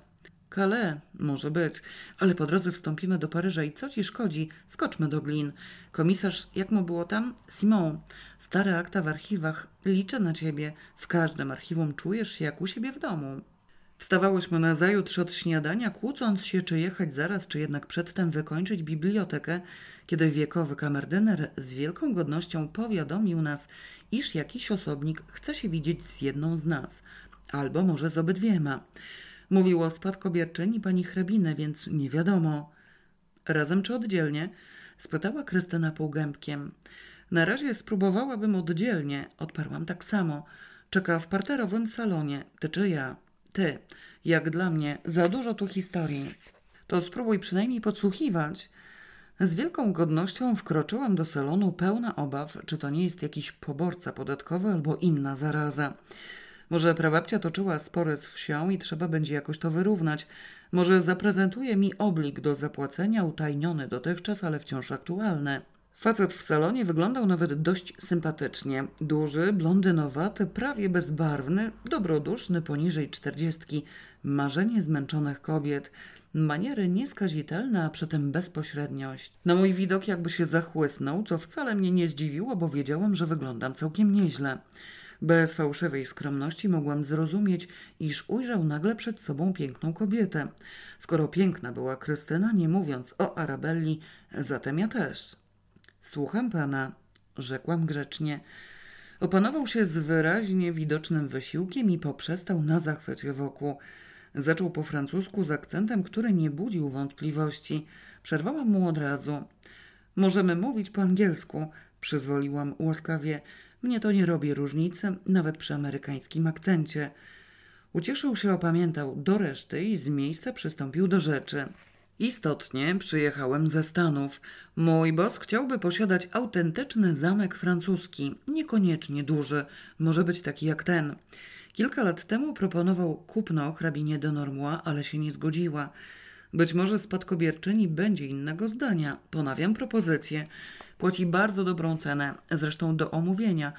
Calais, może być, ale po drodze wstąpimy do Paryża i co ci szkodzi? Skoczmy do Glin. Komisarz, jak mu było tam? Simon. Stare akta w archiwach. Liczę na ciebie. W każdym archiwum czujesz się jak u siebie w domu. Wstawałyśmy na zajutrz od śniadania, kłócąc się, czy jechać zaraz, czy jednak przedtem wykończyć bibliotekę, kiedy wiekowy kamerdyner z wielką godnością powiadomił nas, iż jakiś osobnik chce się widzieć z jedną z nas, albo może z obydwiema. Mówił o spadkobierczyni pani hrabiny, więc nie wiadomo. Razem czy oddzielnie? spytała Krystyna półgębkiem. Na razie spróbowałabym oddzielnie, odparłam tak samo. Czeka w parterowym salonie. Ty czy ja? Ty. Jak dla mnie, za dużo tu historii. To spróbuj przynajmniej podsłuchiwać. Z wielką godnością wkroczyłam do salonu pełna obaw, czy to nie jest jakiś poborca podatkowy albo inna zaraza. Może prababcia toczyła spory z wsią i trzeba będzie jakoś to wyrównać. Może zaprezentuje mi oblik do zapłacenia, utajniony dotychczas, ale wciąż aktualny. Facet w salonie wyglądał nawet dość sympatycznie. Duży, blondynowaty, prawie bezbarwny, dobroduszny, poniżej czterdziestki. Marzenie zmęczonych kobiet. Maniery nieskazitelne, a przy tym bezpośredniość. Na mój widok jakby się zachłysnął, co wcale mnie nie zdziwiło, bo wiedziałam, że wyglądam całkiem nieźle. Bez fałszywej skromności mogłam zrozumieć, iż ujrzał nagle przed sobą piękną kobietę. Skoro piękna była Krystyna, nie mówiąc o Arabelli, zatem ja też. Słucham pana, rzekłam grzecznie. Opanował się z wyraźnie widocznym wysiłkiem i poprzestał na zachwycie wokół. Zaczął po francusku z akcentem, który nie budził wątpliwości. Przerwałam mu od razu. Możemy mówić po angielsku, przyzwoliłam łaskawie. Mnie to nie robi różnicy, nawet przy amerykańskim akcencie. Ucieszył się, opamiętał do reszty i z miejsca przystąpił do rzeczy. Istotnie przyjechałem ze Stanów. Mój boss chciałby posiadać autentyczny zamek francuski, niekoniecznie duży, może być taki jak ten. Kilka lat temu proponował kupno hrabinie de Normois, ale się nie zgodziła. Być może spadkobierczyni będzie innego zdania. Ponawiam propozycję. Płaci bardzo dobrą cenę, zresztą do omówienia,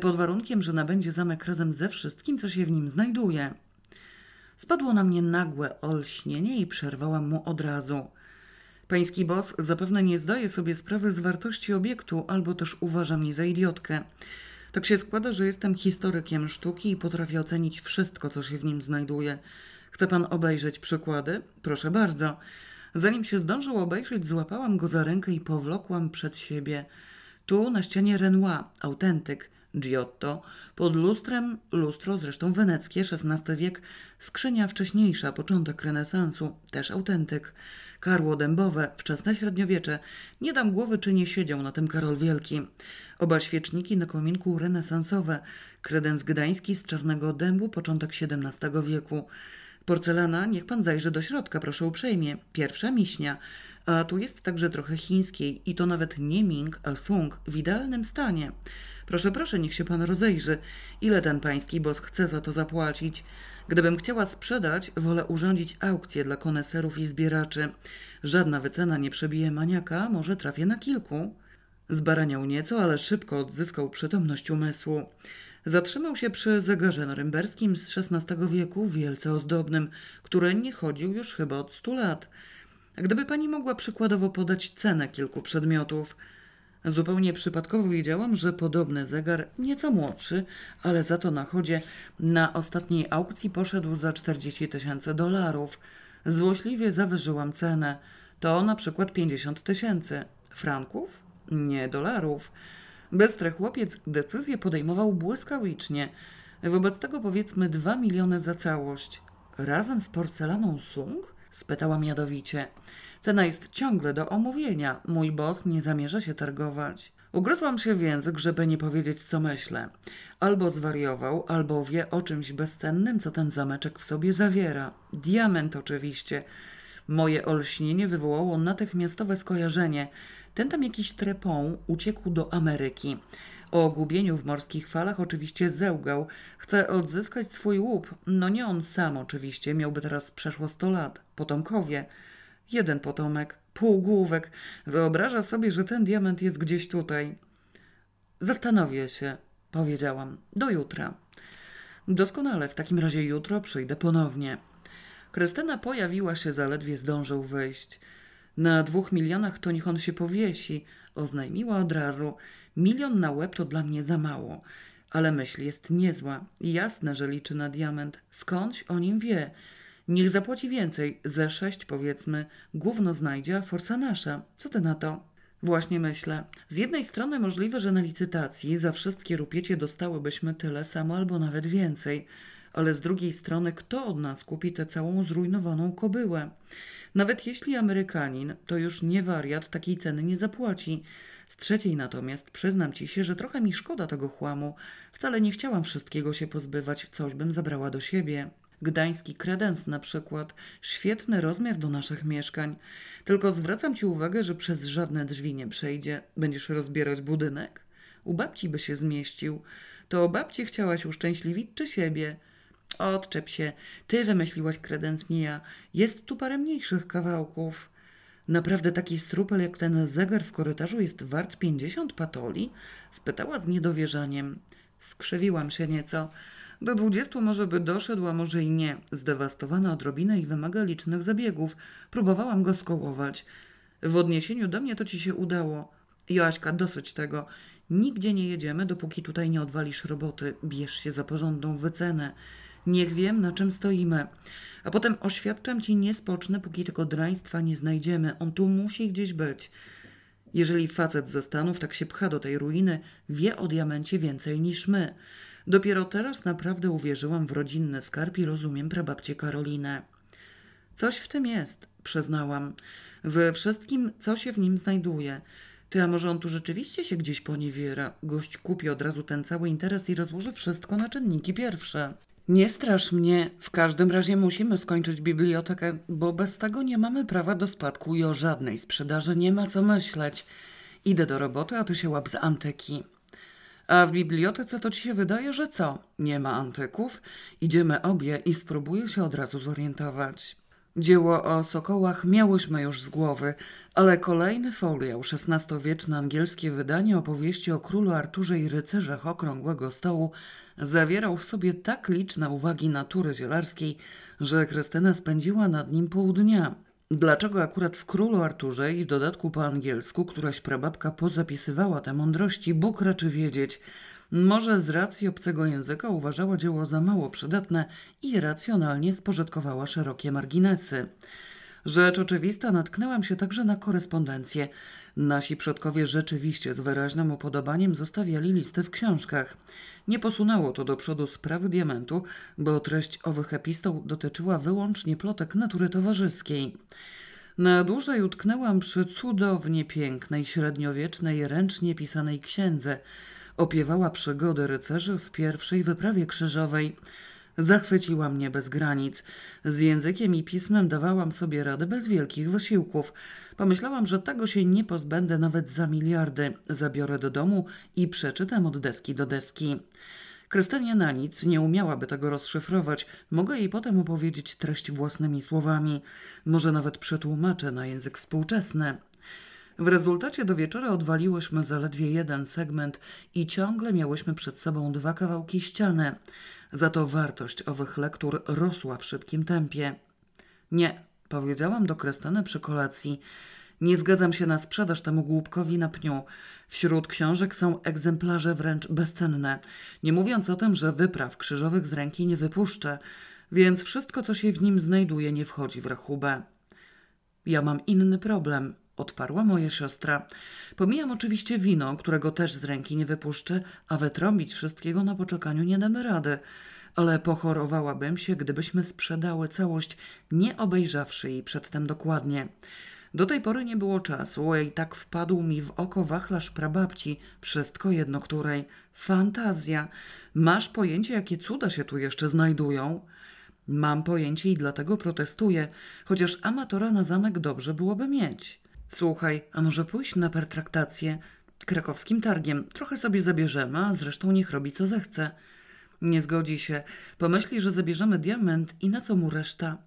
pod warunkiem, że nabędzie zamek razem ze wszystkim, co się w nim znajduje. Spadło na mnie nagłe olśnienie i przerwałam mu od razu. Pański boss zapewne nie zdaje sobie sprawy z wartości obiektu, albo też uważa mnie za idiotkę. Tak się składa, że jestem historykiem sztuki i potrafię ocenić wszystko, co się w nim znajduje. Chce pan obejrzeć przykłady? Proszę bardzo. Zanim się zdążył obejrzeć, złapałam go za rękę i powlokłam przed siebie. Tu na ścianie Renoir, autentyk, Giotto, pod lustrem, lustro zresztą weneckie, XVI wiek, skrzynia wcześniejsza, początek renesansu, też autentyk. Karło dębowe, wczesne średniowiecze. Nie dam głowy, czy nie siedział na tym Karol Wielki. Oba świeczniki na kominku renesansowe. Kredens gdański z czarnego dębu, początek XVII wieku. Porcelana, niech pan zajrzy do środka, proszę uprzejmie. Pierwsza miśnia. A tu jest także trochę chińskiej i to nawet nie Ming, a Sung w idealnym stanie. Proszę, proszę, niech się pan rozejrzy. Ile ten pański boss chce za to zapłacić? Gdybym chciała sprzedać, wolę urządzić aukcję dla koneserów i zbieraczy. Żadna wycena nie przebije maniaka, może trafię na kilku. Zbaraniał nieco, ale szybko odzyskał przytomność umysłu. Zatrzymał się przy zegarze norymberskim z XVI wieku, wielce ozdobnym, który nie chodził już chyba od stu lat. Gdyby pani mogła przykładowo podać cenę kilku przedmiotów. Zupełnie przypadkowo wiedziałam, że podobny zegar, nieco młodszy, ale za to na chodzie, na ostatniej aukcji poszedł za 40 tysięcy dolarów. Złośliwie zawyżyłam cenę. To na przykład 50 tysięcy. Franków? Nie dolarów. Bystry chłopiec decyzję podejmował błyskawicznie. Wobec tego powiedzmy 2 miliony za całość. Razem z porcelaną Sung? Spytałam jadowicie. Cena jest ciągle do omówienia. Mój boss nie zamierza się targować. Ugryzłam się w język, żeby nie powiedzieć, co myślę. Albo zwariował, albo wie o czymś bezcennym, co ten zameczek w sobie zawiera. Diament oczywiście. Moje olśnienie wywołało natychmiastowe skojarzenie. Ten tam jakiś trepon uciekł do Ameryki. O gubieniu w morskich falach oczywiście zełgał. Chce odzyskać swój łup. No nie on sam oczywiście, miałby teraz przeszło sto lat. Potomkowie. Jeden potomek, półgłówek. Wyobraża sobie, że ten diament jest gdzieś tutaj. Zastanowię się, powiedziałam. Do jutra. Doskonale, w takim razie jutro przyjdę ponownie. Krystyna pojawiła się zaledwie zdążył wyjść. Na dwóch milionach to niech on się powiesi, oznajmiła od razu. Milion na łeb to dla mnie za mało. Ale myśl jest niezła. Jasne, że liczy na diament. Skądś o nim wie. Niech zapłaci więcej, ze sześć powiedzmy. Gówno znajdzie, a forsa nasza. Co ty na to? Właśnie myślę. Z jednej strony możliwe, że na licytacji za wszystkie rupiecie dostałybyśmy tyle samo albo nawet więcej. Ale z drugiej strony, kto od nas kupi tę całą zrujnowaną kobyłę? Nawet jeśli Amerykanin, to już nie wariat, takiej ceny nie zapłaci. Z trzeciej natomiast przyznam ci się, że trochę mi szkoda tego chłamu. Wcale nie chciałam wszystkiego się pozbywać, coś bym zabrała do siebie. Gdański kredens na przykład. Świetny rozmiar do naszych mieszkań. Tylko zwracam ci uwagę, że przez żadne drzwi nie przejdzie. Będziesz rozbierać budynek? U babci by się zmieścił. To o babci chciałaś uszczęśliwić czy siebie? Odczep się. Ty wymyśliłaś kredens, nie ja. Jest tu parę mniejszych kawałków. Naprawdę taki strupel jak ten zegar w korytarzu jest wart pięćdziesiąt patoli? Spytała z niedowierzaniem. Skrzywiłam się nieco. Do dwudziestu może by doszedł, a może i nie. Zdewastowana odrobinę i wymaga licznych zabiegów. Próbowałam go skołować. W odniesieniu do mnie to ci się udało. Joaśka, dosyć tego. Nigdzie nie jedziemy, dopóki tutaj nie odwalisz roboty. Bierz się za porządną wycenę. Niech wiem, na czym stoimy. A potem oświadczam ci, nie spocznę, póki tego draństwa nie znajdziemy. On tu musi gdzieś być. Jeżeli facet ze Stanów tak się pcha do tej ruiny, wie o diamencie więcej niż my. Dopiero teraz naprawdę uwierzyłam w rodzinny skarb i rozumiem prababcię Karolinę. Coś w tym jest, przyznałam. Ze wszystkim, co się w nim znajduje. Ty, a może on tu rzeczywiście się gdzieś poniewiera? Gość kupi od razu ten cały interes i rozłoży wszystko na czynniki pierwsze. Nie strasz mnie. W każdym razie musimy skończyć bibliotekę, bo bez tego nie mamy prawa do spadku i o żadnej sprzedaży nie ma co myśleć. Idę do roboty, a ty się łap z antyki. A w bibliotece to ci się wydaje, że co? Nie ma antyków? Idziemy obie i spróbuję się od razu zorientować. Dzieło o sokołach miałyśmy już z głowy, ale kolejny foliał, XVI-wieczne angielskie wydanie opowieści o królu Arturze i rycerzach Okrągłego Stołu zawierał w sobie tak liczne uwagi natury zielarskiej, że Krystyna spędziła nad nim pół dnia. Dlaczego akurat w Królu Arturze i dodatku po angielsku któraś prababka pozapisywała te mądrości, Bóg raczy wiedzieć. Może z racji obcego języka uważała dzieło za mało przydatne i racjonalnie spożytkowała szerokie marginesy. Rzecz oczywista, natknęłam się także na korespondencję. Nasi przodkowie rzeczywiście z wyraźnym upodobaniem zostawiali listy w książkach. Nie posunęło to do przodu sprawy diamentu, bo treść owych epistał dotyczyła wyłącznie plotek natury towarzyskiej. Na dłużej utknęłam przy cudownie pięknej, średniowiecznej, ręcznie pisanej księdze. Opiewała przygody rycerzy w pierwszej wyprawie krzyżowej. Zachwyciła mnie bez granic. Z językiem i pismem dawałam sobie radę bez wielkich wysiłków. Pomyślałam, że tego się nie pozbędę nawet za miliardy. Zabiorę do domu i przeczytam od deski do deski. Krystynia na nic nie umiałaby tego rozszyfrować. Mogę jej potem opowiedzieć treść własnymi słowami. Może nawet przetłumaczę na język współczesny. W rezultacie do wieczora odwaliłyśmy zaledwie jeden segment i ciągle miałyśmy przed sobą dwa kawałki ściany. Za to wartość owych lektur rosła w szybkim tempie. Nie, powiedziałam do Krestany przy kolacji. Nie zgadzam się na sprzedaż temu głupkowi na pniu. Wśród książek są egzemplarze wręcz bezcenne, nie mówiąc o tym, że wypraw krzyżowych z ręki nie wypuszczę, więc wszystko, co się w nim znajduje, nie wchodzi w rachubę. Ja mam inny problem, odparła moja siostra. Pomijam oczywiście wino, którego też z ręki nie wypuszczę, a wytrąbić wszystkiego na poczekaniu nie damy rady. Ale pochorowałabym się, gdybyśmy sprzedały całość, nie obejrzawszy jej przedtem dokładnie. Do tej pory nie było czasu, i tak wpadł mi w oko wachlarz prababci, wszystko jedno której. Fantazja! Masz pojęcie, jakie cuda się tu jeszcze znajdują? Mam pojęcie i dlatego protestuję, chociaż amatora na zamek dobrze byłoby mieć. Słuchaj, a może pójść na pertraktację? Krakowskim targiem. Trochę sobie zabierzemy, a zresztą niech robi co zechce. Nie zgodzi się. Pomyśli, że zabierzemy diament i na co mu reszta?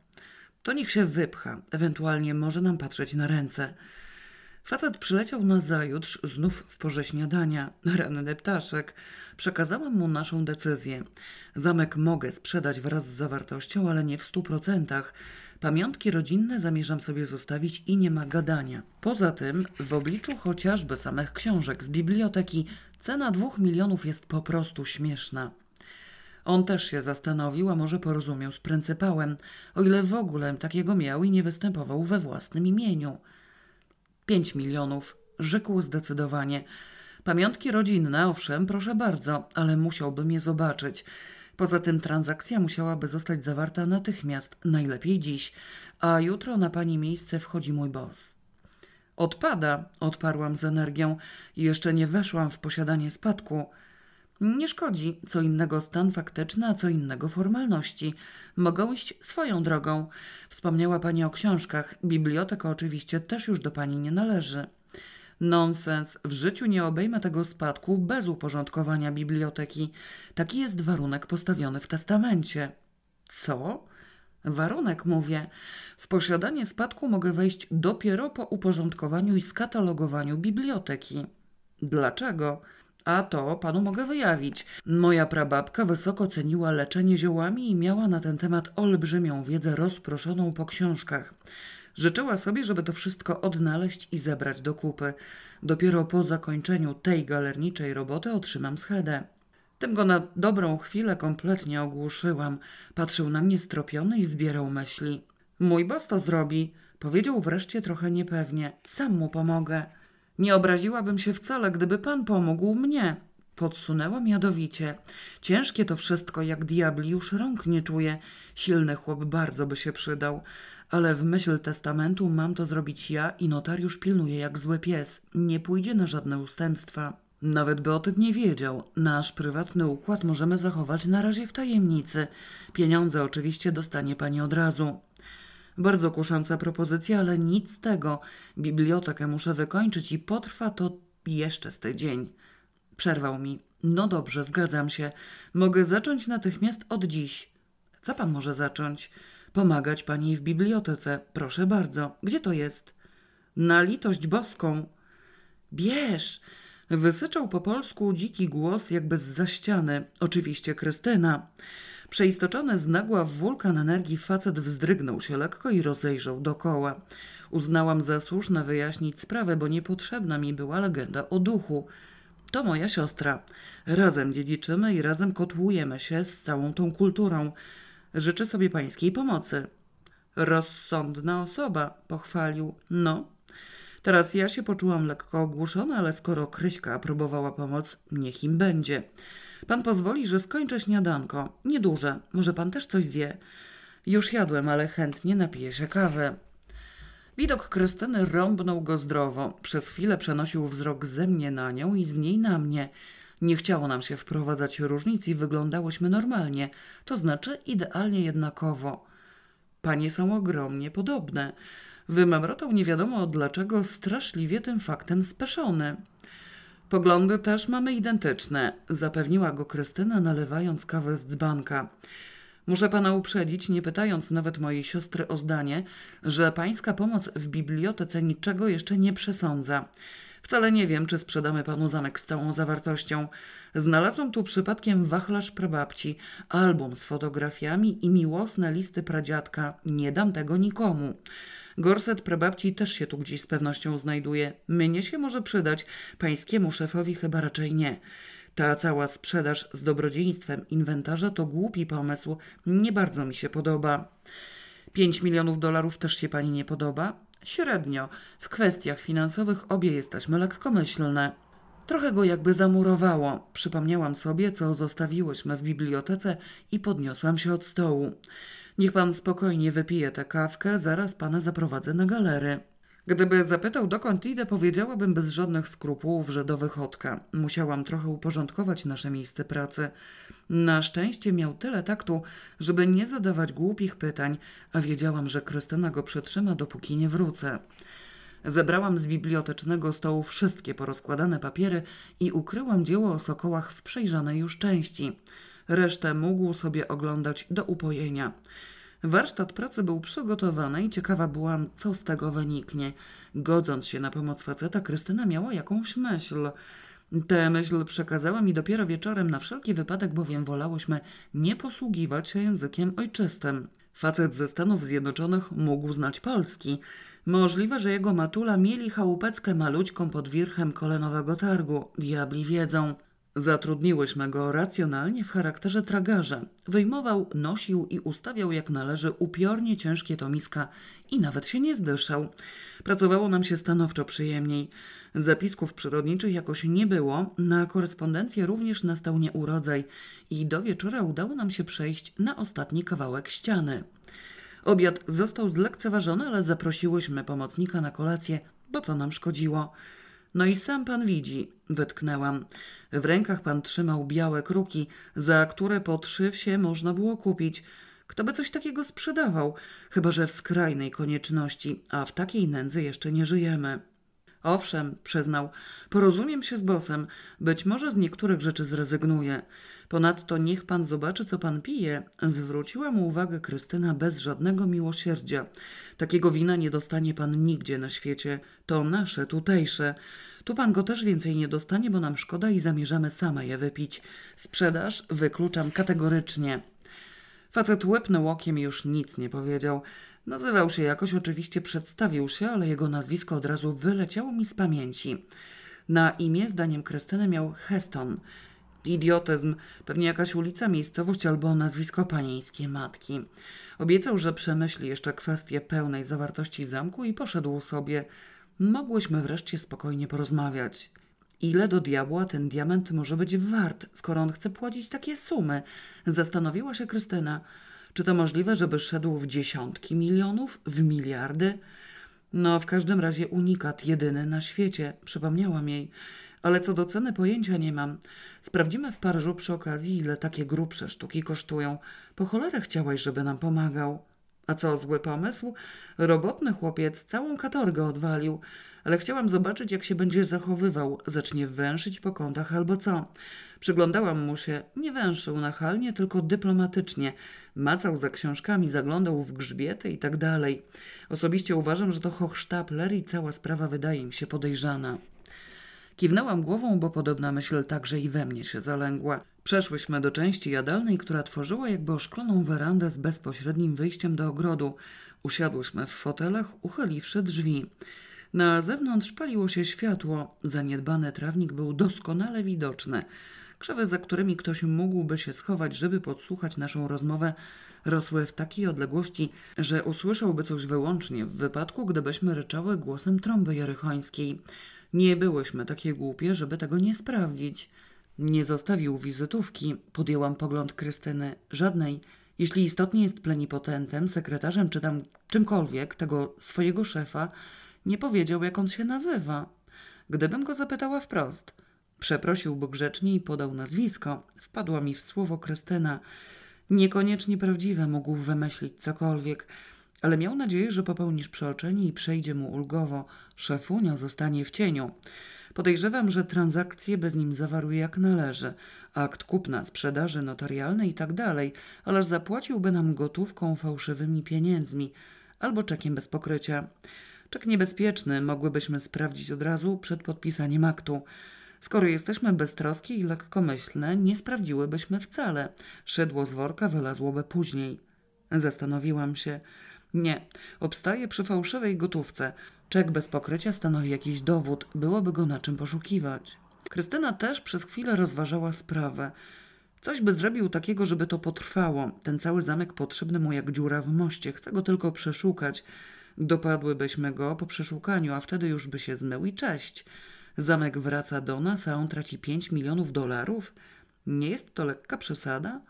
To niech się wypcha, ewentualnie może nam patrzeć na ręce. Facet przyleciał na zajutrz, znów w porze śniadania. Ranny ptaszek. Przekazałam mu naszą decyzję. Zamek mogę sprzedać wraz z zawartością, ale nie w stu procentach. Pamiątki rodzinne zamierzam sobie zostawić i nie ma gadania. Poza tym, w obliczu chociażby samych książek z biblioteki, cena dwóch milionów jest po prostu śmieszna. On też się zastanowił, a może porozumiał z pryncypałem, o ile w ogóle takiego miał i nie występował we własnym imieniu. Pięć milionów, rzekł zdecydowanie. Pamiątki rodzinne, owszem, proszę bardzo, ale musiałbym je zobaczyć. Poza tym transakcja musiałaby zostać zawarta natychmiast, najlepiej dziś, a jutro na pani miejsce wchodzi mój boss. Odpada, odparłam z energią jeszcze nie weszłam w posiadanie spadku. Nie szkodzi, co innego stan faktyczny, a co innego formalności. Mogą iść swoją drogą. Wspomniała pani o książkach. Biblioteka oczywiście też już do pani nie należy. Nonsens. W życiu nie obejmę tego spadku bez uporządkowania biblioteki. Taki jest warunek postawiony w testamencie. Co? Warunek, mówię. W posiadanie spadku mogę wejść dopiero po uporządkowaniu i skatalogowaniu biblioteki. Dlaczego? A to panu mogę wyjawić. Moja prababka wysoko ceniła leczenie ziołami i miała na ten temat olbrzymią wiedzę rozproszoną po książkach. Życzyła sobie, żeby to wszystko odnaleźć i zebrać do kupy. Dopiero po zakończeniu tej galerniczej roboty otrzymam schedę. Tym go na dobrą chwilę kompletnie ogłuszyłam. Patrzył na mnie stropiony i zbierał myśli. Mój boss to zrobi, powiedział wreszcie trochę niepewnie. Sam mu pomogę. Nie obraziłabym się wcale, gdyby pan pomógł mnie. Podsunęłam jadowicie. Ciężkie to wszystko, jak diabli już rąk nie czuje. Silny chłop bardzo by się przydał. Ale w myśl testamentu mam to zrobić ja i notariusz pilnuje jak zły pies. Nie pójdzie na żadne ustępstwa. Nawet by o tym nie wiedział. Nasz prywatny układ możemy zachować na razie w tajemnicy. Pieniądze oczywiście dostanie pani od razu. Bardzo kusząca propozycja, ale nic z tego. Bibliotekę muszę wykończyć i potrwa to jeszcze z tydzień. Przerwał mi. No dobrze, zgadzam się. Mogę zacząć natychmiast od dziś. Co pan może zacząć? Pomagać pani w bibliotece. Proszę bardzo. Gdzie to jest? Na litość boską. Bierz. Wysyczał po polsku dziki głos jakby z ściany. Oczywiście Krystyna. Przeistoczony z nagła w wulkan energii facet wzdrygnął się lekko i rozejrzał dokoła. Uznałam za słuszne wyjaśnić sprawę, bo niepotrzebna mi była legenda o duchu. To moja siostra. Razem dziedziczymy i razem kotłujemy się z całą tą kulturą. Życzę sobie pańskiej pomocy. Rozsądna osoba, pochwalił. No. Teraz ja się poczułam lekko ogłuszona, ale skoro Kryśka próbowała pomoc, niech im będzie. Pan pozwoli, że skończę śniadanko. Nieduże. Może pan też coś zje? Już jadłem, ale chętnie napiję się kawy. Widok Krystyny rąbnął go zdrowo. Przez chwilę przenosił wzrok ze mnie na nią i z niej na mnie. Nie chciało nam się wprowadzać różnic i wyglądałyśmy normalnie, to znaczy idealnie jednakowo. Panie są ogromnie podobne. Wymemrotał nie wiadomo dlaczego straszliwie tym faktem speszony. Poglądy też mamy identyczne, zapewniła go Krystyna, nalewając kawę z dzbanka. Muszę pana uprzedzić, nie pytając nawet mojej siostry o zdanie, że pańska pomoc w bibliotece niczego jeszcze nie przesądza. Wcale nie wiem, czy sprzedamy panu zamek z całą zawartością. Znalazłam tu przypadkiem wachlarz prababci, album z fotografiami i miłosne listy pradziadka. Nie dam tego nikomu. Gorset prababci też się tu gdzieś z pewnością znajduje. Mnie się może przydać, pańskiemu szefowi chyba raczej nie. Ta cała sprzedaż z dobrodziejstwem inwentarza to głupi pomysł. Nie bardzo mi się podoba. Pięć milionów dolarów też się pani nie podoba? Średnio. W kwestiach finansowych obie jesteśmy lekkomyślne. Trochę go jakby zamurowało. Przypomniałam sobie, co zostawiłyśmy w bibliotece i podniosłam się od stołu. Niech pan spokojnie wypije tę kawkę, zaraz pana zaprowadzę na galery. Gdyby zapytał dokąd idę, powiedziałabym bez żadnych skrupułów, że do wychodka. Musiałam trochę uporządkować nasze miejsce pracy. Na szczęście miał tyle taktu, żeby nie zadawać głupich pytań, a wiedziałam, że Krystyna go przetrzyma, dopóki nie wrócę. Zebrałam z bibliotecznego stołu wszystkie porozkładane papiery i ukryłam dzieło o sokołach w przejrzanej już części. Resztę mógł sobie oglądać do upojenia. Warsztat pracy był przygotowany i ciekawa byłam, co z tego wyniknie. Godząc się na pomoc faceta, Krystyna miała jakąś myśl. Tę myśl przekazała mi dopiero wieczorem, na wszelki wypadek, bowiem wolałyśmy nie posługiwać się językiem ojczystym. Facet ze Stanów Zjednoczonych mógł znać polski. Możliwe, że jego matula mieli chałupeckę malućką pod wirchem kolenowego targu. Diabli wiedzą. Zatrudniłyśmy go racjonalnie w charakterze tragarza. Wyjmował, nosił i ustawiał jak należy upiornie ciężkie tomiska i nawet się nie zdyszał. Pracowało nam się stanowczo przyjemniej. Zapisków przyrodniczych jakoś nie było, na korespondencję również nastał nieurodzaj i do wieczora udało nam się przejść na ostatni kawałek ściany. Obiad został zlekceważony, ale zaprosiłyśmy pomocnika na kolację, bo co nam szkodziło. No i sam pan widzi, wytknęłam. W rękach pan trzymał białe kruki, za które po trzy wsie można było kupić. Kto by coś takiego sprzedawał? Chyba, że w skrajnej konieczności, a w takiej nędzy jeszcze nie żyjemy. Owszem, przyznał, porozumiem się z bosem. Być może z niektórych rzeczy zrezygnuję. Ponadto niech pan zobaczy, co pan pije. Zwróciła mu uwagę Krystyna bez żadnego miłosierdzia. Takiego wina nie dostanie pan nigdzie na świecie. To nasze, tutejsze. Tu pan go też więcej nie dostanie, bo nam szkoda i zamierzamy same je wypić. Sprzedaż wykluczam kategorycznie. Facet łepnął okiem i już nic nie powiedział. Nazywał się jakoś, oczywiście przedstawił się, ale jego nazwisko od razu wyleciało mi z pamięci. Na imię, zdaniem Krystyny, miał Heston. Idiotyzm, pewnie jakaś ulica, miejscowość albo nazwisko panieńskie matki. Obiecał, że przemyśli jeszcze kwestię pełnej zawartości zamku i poszedł sobie. Mogłyśmy wreszcie spokojnie porozmawiać. Ile do diabła ten diament może być wart, skoro on chce płacić takie sumy? Zastanowiła się Krystyna. Czy to możliwe, żeby szedł w dziesiątki milionów, w miliardy? No, w każdym razie unikat jedyny na świecie, przypomniałam jej. Ale co do ceny pojęcia nie mam. Sprawdzimy w Paryżu przy okazji, ile takie grubsze sztuki kosztują. Po cholerę chciałaś, żeby nam pomagał. A co, zły pomysł? Robotny chłopiec całą katorgę odwalił, ale chciałam zobaczyć, jak się będzie zachowywał. Zacznie węszyć po kątach albo co. Przyglądałam mu się. Nie węszył nachalnie, tylko dyplomatycznie. Macał za książkami, zaglądał w grzbiety i tak dalej. Osobiście uważam, że to hochsztapler i cała sprawa wydaje mi się podejrzana. Kiwnęłam głową, bo podobna myśl także i we mnie się zalęgła. Przeszłyśmy do części jadalnej, która tworzyła jakby oszkloną werandę z bezpośrednim wyjściem do ogrodu. Usiadłyśmy w fotelach, uchyliwszy drzwi. Na zewnątrz paliło się światło, zaniedbany trawnik był doskonale widoczny. Krzewy, za którymi ktoś mógłby się schować, żeby podsłuchać naszą rozmowę, rosły w takiej odległości, że usłyszałby coś wyłącznie w wypadku, gdybyśmy ryczały głosem trąby jerychońskiej. Nie byłyśmy takie głupie, żeby tego nie sprawdzić. Nie zostawił wizytówki, podjęłam pogląd Krystyny, żadnej. Jeśli istotnie jest plenipotentem, sekretarzem czy tam czymkolwiek tego swojego szefa, nie powiedział, jak on się nazywa. Gdybym go zapytała wprost, przeprosiłby grzecznie i podał nazwisko, wpadła mi w słowo Krystyna. Niekoniecznie prawdziwe mógł wymyślić cokolwiek, ale miał nadzieję, że popełnisz przeoczenie i przejdzie mu ulgowo. Szefunio zostanie w cieniu. Podejrzewam, że transakcje bez nim zawarł jak należy. Akt kupna, sprzedaży notarialnej i tak dalej, ale zapłaciłby nam gotówką fałszywymi pieniędzmi albo czekiem bez pokrycia. Czek niebezpieczny mogłybyśmy sprawdzić od razu przed podpisaniem aktu. Skoro jesteśmy beztroskie i lekkomyślne, nie sprawdziłybyśmy wcale. Szydło z worka wylazłoby później. Zastanowiłam się. Nie, obstaję przy fałszywej gotówce. Czek bez pokrycia stanowi jakiś dowód, byłoby go na czym poszukiwać. Krystyna też przez chwilę rozważała sprawę. Coś by zrobił takiego, żeby to potrwało. Ten cały zamek potrzebny mu jak dziura w moście. Chcę go tylko przeszukać. Dopadłybyśmy go po przeszukaniu, a wtedy już by się zmył i cześć. Zamek wraca do nas, a on traci 5 milionów dolarów? Nie jest to lekka przesada?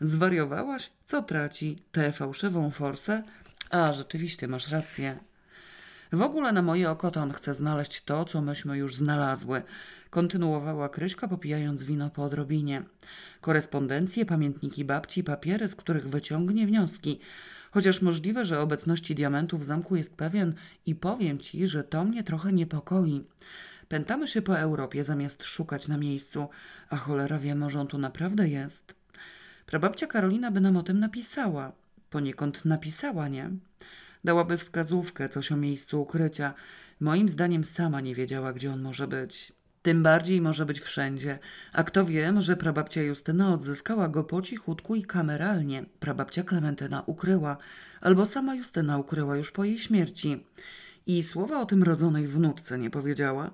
Zwariowałaś? Co traci? Tę fałszywą forsę? A, rzeczywiście, masz rację. W ogóle na moje oko to on chce znaleźć to, co myśmy już znalazły. Kontynuowała Kryśka, popijając wino po odrobinie. Korespondencje, pamiętniki babci, papiery, z których wyciągnie wnioski. Chociaż możliwe, że obecności diamentów w zamku jest pewien i powiem ci, że to mnie trochę niepokoi. Pętamy się po Europie zamiast szukać na miejscu, a cholera wie, może on tu naprawdę jest. Prababcia Karolina by nam o tym napisała. Poniekąd napisała, nie? Dałaby wskazówkę, coś o miejscu ukrycia. Moim zdaniem sama nie wiedziała, gdzie on może być. Tym bardziej może być wszędzie. A kto wie, może prababcia Justyna odzyskała go po cichutku i kameralnie. Prababcia Klementyna ukryła, albo sama Justyna ukryła już po jej śmierci. I słowa o tym rodzonej wnuczce nie powiedziała.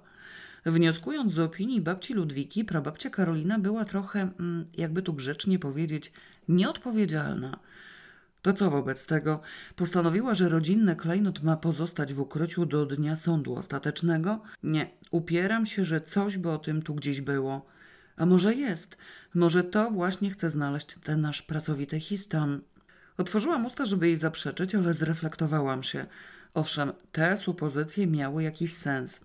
Wnioskując z opinii babci Ludwiki, prababcia Karolina była trochę, mm, jakby tu grzecznie powiedzieć, nieodpowiedzialna. To co wobec tego? Postanowiła, że rodzinny klejnot ma pozostać w ukryciu do dnia sądu ostatecznego? Nie, upieram się, że coś by o tym tu gdzieś było. A może jest? Może to właśnie chce znaleźć ten nasz pracowity histam. Otworzyłam usta, żeby jej zaprzeczyć, ale zreflektowałam się. Owszem, te supozycje miały jakiś sens.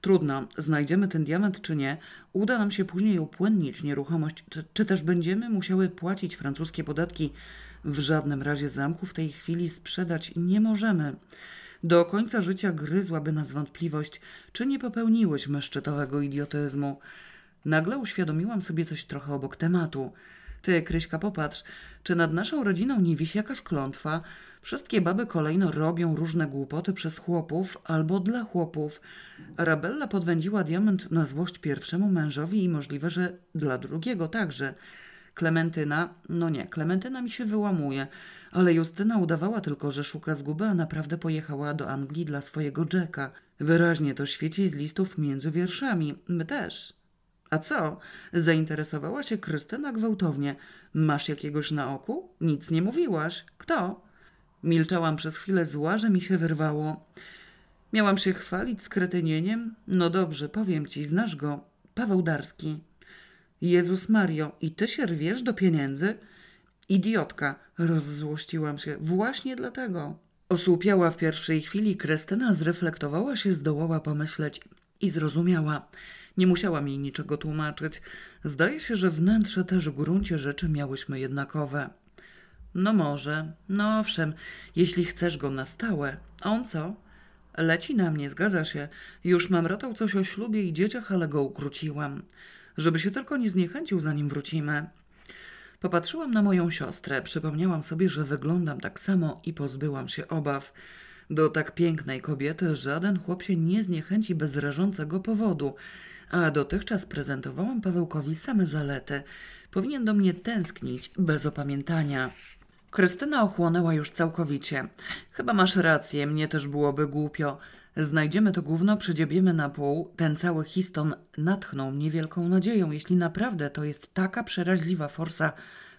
Trudno, znajdziemy ten diament czy nie, uda nam się później upłynnić nieruchomość, czy, czy też będziemy musiały płacić francuskie podatki. W żadnym razie zamku w tej chwili sprzedać nie możemy. Do końca życia gryzłaby nas wątpliwość, czy nie popełniłyśmy szczytowego idiotyzmu. Nagle uświadomiłam sobie coś trochę obok tematu. Ty, Kryśka, popatrz, czy nad naszą rodziną nie wisi jakaś klątwa? Wszystkie baby kolejno robią różne głupoty przez chłopów albo dla chłopów. Arabella podwędziła diament na złość pierwszemu mężowi i możliwe, że dla drugiego także. Klementyna, no nie, Klementyna mi się wyłamuje, ale Justyna udawała tylko, że szuka zguby, a naprawdę pojechała do Anglii dla swojego Jacka. Wyraźnie to świeci z listów między wierszami. My też. A co? Zainteresowała się Krystyna gwałtownie. Masz jakiegoś na oku? Nic nie mówiłaś. Kto? Milczałam przez chwilę zła, że mi się wyrwało. Miałam się chwalić skretynieniem? No dobrze, powiem ci, znasz go. Paweł Darski. Jezus Mario, i ty się rwiesz do pieniędzy? Idiotka, rozzłościłam się. Właśnie dlatego. Osłupiała w pierwszej chwili, Krystyna zreflektowała się, zdołała pomyśleć i zrozumiała. Nie musiałam jej niczego tłumaczyć. Zdaje się, że wnętrze też w gruncie rzeczy miałyśmy jednakowe. No może, no owszem, jeśli chcesz go na stałe. On co? Leci na mnie, zgadza się. Już mam rotał coś o ślubie i dzieciach, ale go ukróciłam. Żeby się tylko nie zniechęcił, zanim wrócimy. Popatrzyłam na moją siostrę, przypomniałam sobie, że wyglądam tak samo i pozbyłam się obaw. Do tak pięknej kobiety żaden chłop się nie zniechęci bez rażącego powodu. a dotychczas prezentowałam Pawełkowi same zalety. Powinien do mnie tęsknić bez opamiętania. Krystyna ochłonęła już całkowicie. Chyba masz rację, mnie też byłoby głupio. Znajdziemy to gówno, przedziebiemy na pół. Ten cały histon natchnął mnie wielką nadzieją. Jeśli naprawdę to jest taka przeraźliwa forsa,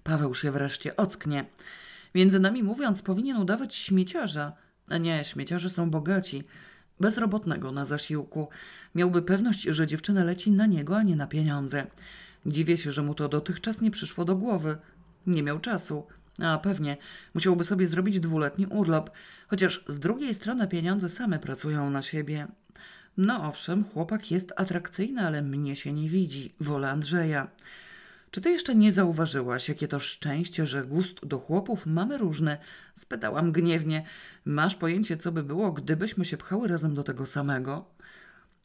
Paweł się wreszcie ocknie. Między nami mówiąc, powinien udawać śmieciarza. A nie, śmieciarze są bogaci. Bezrobotnego na zasiłku. Miałby pewność, że dziewczyna leci na niego, a nie na pieniądze. Dziwię się, że mu to dotychczas nie przyszło do głowy. Nie miał czasu. A pewnie, musiałby sobie zrobić dwuletni urlop, chociaż z drugiej strony pieniądze same pracują na siebie. No owszem, chłopak jest atrakcyjny, ale mnie się nie widzi. Wolę Andrzeja. Czy ty jeszcze nie zauważyłaś, jakie to szczęście, że gust do chłopów mamy różny? Spytałam gniewnie. Masz pojęcie, co by było, gdybyśmy się pchały razem do tego samego?